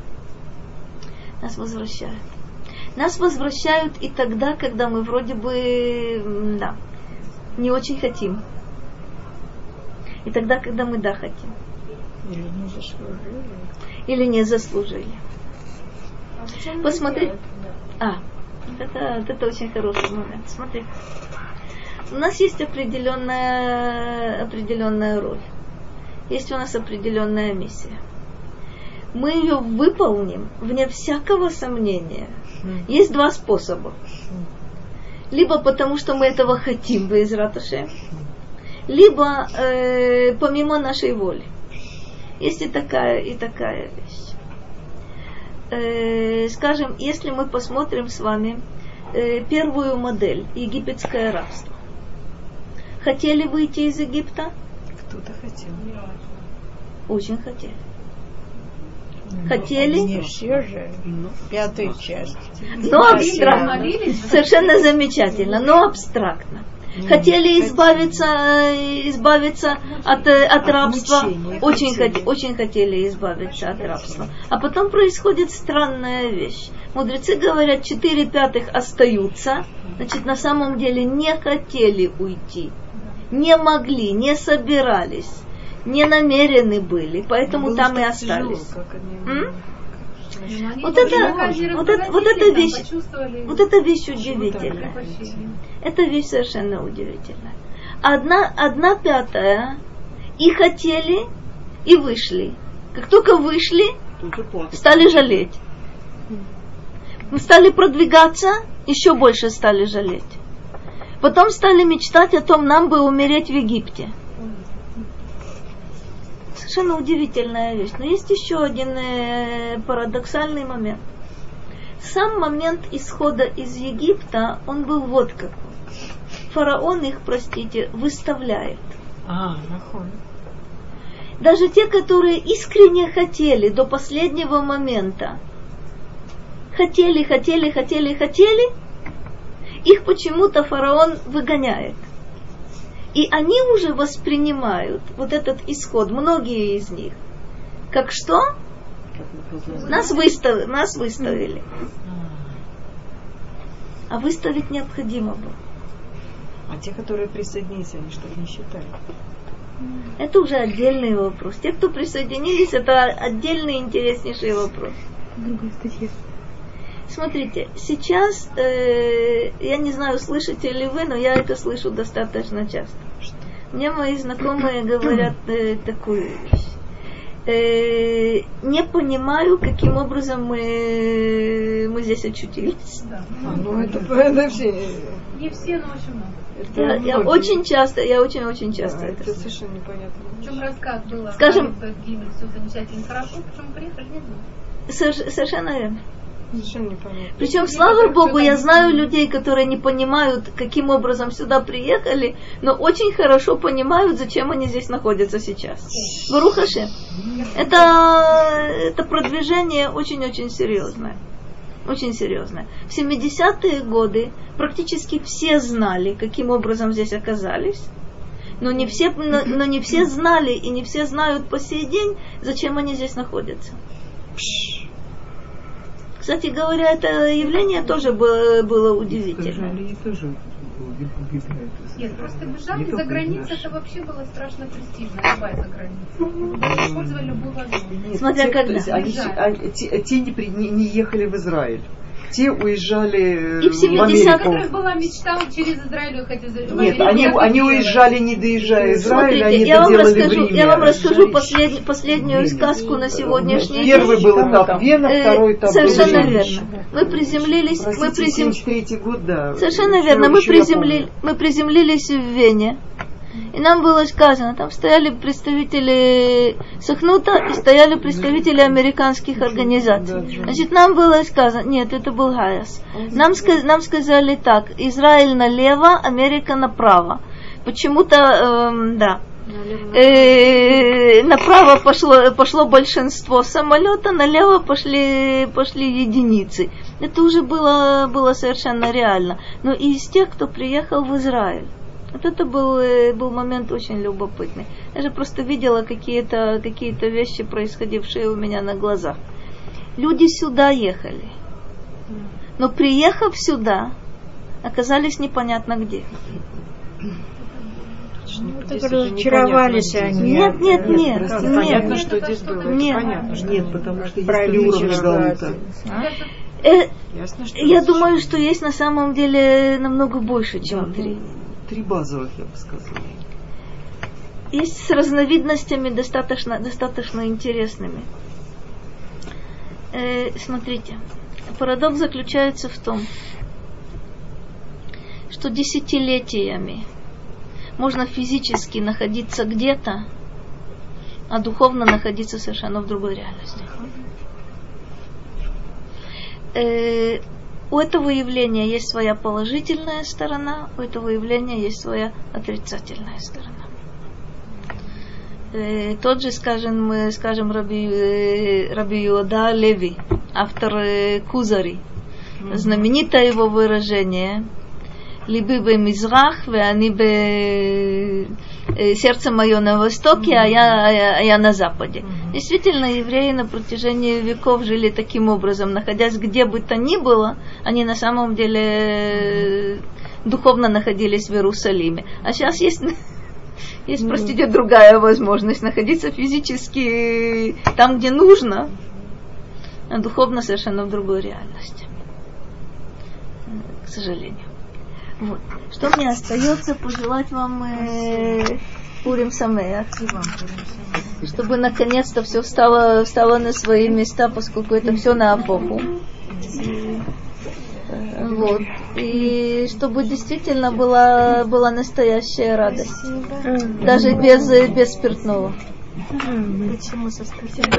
Нас возвращают. Нас возвращают и тогда, когда мы вроде бы, да, не очень хотим. И тогда, когда мы да хотим. Или не заслужили. Или не заслужили. А Посмотри. Да. А, это, это очень хороший момент. Смотри. У нас есть определенная, определенная роль. Есть у нас определенная миссия. Мы ее выполним вне всякого сомнения. Есть два способа. Либо потому, что мы этого хотим, без ратуши, либо э, помимо нашей воли. Есть и такая, и такая вещь. Э, скажем, если мы посмотрим с вами э, первую модель египетское рабство. Хотели выйти из Египта? Кто-то хотел. Очень хотели. Хотели? Не все же. Пятая часть. Но абстрактно. Совершенно замечательно, но абстрактно. Хотели избавиться, э, избавиться от, э, от рабства. мучений Очень, очень хотели избавиться от рабства. А потом происходит странная вещь. Мудрецы говорят, четыре пятых остаются. Значит, на самом деле не хотели уйти. Не могли, не собирались. Не намерены были. Поэтому Было там и остались. тяжело, они- М? Вот это- вот это- вот эта вещь- Вот эта вещь удивительная. Это вещь совершенно удивительная. Одна, одна пятая и хотели, и вышли. Как только вышли, стали жалеть. Мы стали продвигаться, еще больше стали жалеть. Потом стали мечтать о том, нам бы умереть в Египте. Совершенно удивительная вещь. Но есть еще один э, парадоксальный момент. Сам момент исхода из Египта, он был вот какой. Фараон их, простите, выставляет. А, нахон. Даже те, которые искренне хотели до последнего момента, хотели, хотели, хотели, хотели, их почему-то фараон выгоняет. И они уже воспринимают вот этот исход, многие из них, как что? Нас, выстав- нас выставили. А выставить необходимо было. А те, которые присоединились, они что не считали? Это уже отдельный вопрос. Те, кто присоединились, это отдельный интереснейший вопрос. Смотрите, сейчас, э, я не знаю, слышите ли вы, но я это слышу достаточно часто. Мне мои знакомые говорят э, такую вещь. Э, не понимаю, каким образом мы, мы здесь очутились. Да. А, ну это, это все. Не все, но очень много. Это Я, я очень часто, я очень-очень Да, часто это это слышу. совершенно непонятно. Причем рассказ был. Скажем- все замечательно, хорошо, почему приехали, не совершенно верно. Причем, слава богу, я знаю людей, которые не понимают, каким образом сюда приехали, но очень хорошо понимают, зачем они здесь находятся сейчас. Барухаше. Это, это продвижение очень-очень серьезное. Очень серьезное. В 70-е годы практически все знали, каким образом здесь оказались. Но не, все, но, но не все знали и не все знают по сей день, зачем они здесь находятся. Кстати говоря, это явление тоже было, было удивительно. Бежали. Нет, просто бежать Не за границу, это вообще было страшно престижно, любая за границу. Использовали любую возможность. Смотря те, когда. они, Бежали. а, те, те не, при- не, не ехали в Израиль. Те уезжали И в в 70-х У Америку. которых была мечта через Израиль уехать Нет, они, они уезжали, не доезжая Израиля, Смотрите, они я вам, расскажу, в Риме. я вам расскажу послед- последнюю сказку на сегодняшний Первый день. был этап Вена, Э, второй этап Совершенно верно. Мы приземлились, мы Простите, призем- 73 год, да. Совершенно верно. Мы, приземли... мы приземлились в Вене. И нам было сказано, там стояли представители Сахнута и стояли представители американских организаций. Значит, нам было сказано, нет, это был Гаяс. Нам, нам сказали так, Израиль налево, Америка направо. Почему-то, эм, да, Э, направо пошло, пошло большинство самолета, налево пошли, пошли единицы. Это уже было, было совершенно реально. Но и из тех, кто приехал в Израиль. Вот это был, э, был момент очень любопытный. Я же просто видела какие-то какие вещи, происходившие у меня на глазах. Люди сюда ехали. Но приехав сюда, оказались непонятно где. Ну, так разочаровались они. Нет, нет, нет, нет. понятно, что здесь было. Нет. Понятно, что нет, потому что есть личность, Галута. Э, Ясно, что я думаю, что есть на самом деле намного больше, чем три. Три базовых, я бы сказала. Есть с разновидностями достаточно, достаточно интересными. Э, смотрите, парадокс заключается в том, что десятилетиями можно физически находиться где-то, а духовно находиться совершенно в другой реальности. Э, у этого явления есть своя положительная сторона, у этого явления есть своя отрицательная сторона. Э, тот же, скажем, мы скажем Раби, э, Раби Иода Леви, автор э, Кузари, знаменитое его выражение Бе Мизрах, они бе сердце мое на востоке, а я, я, я на западе. Действительно, евреи на протяжении веков жили таким образом, находясь где бы то ни было, они на самом деле э, духовно находились в Иерусалиме. А сейчас есть, есть простите, другая возможность находиться физически там, где нужно, а духовно совершенно в другой реальности. К сожалению. Вот. Что мне остается пожелать вам э, Пурим Самеах, чтобы наконец-то все встало, встало на свои места, поскольку это все на эпоху. Э, Вот. И чтобы действительно была, была настоящая радость. Даже без, без спиртного.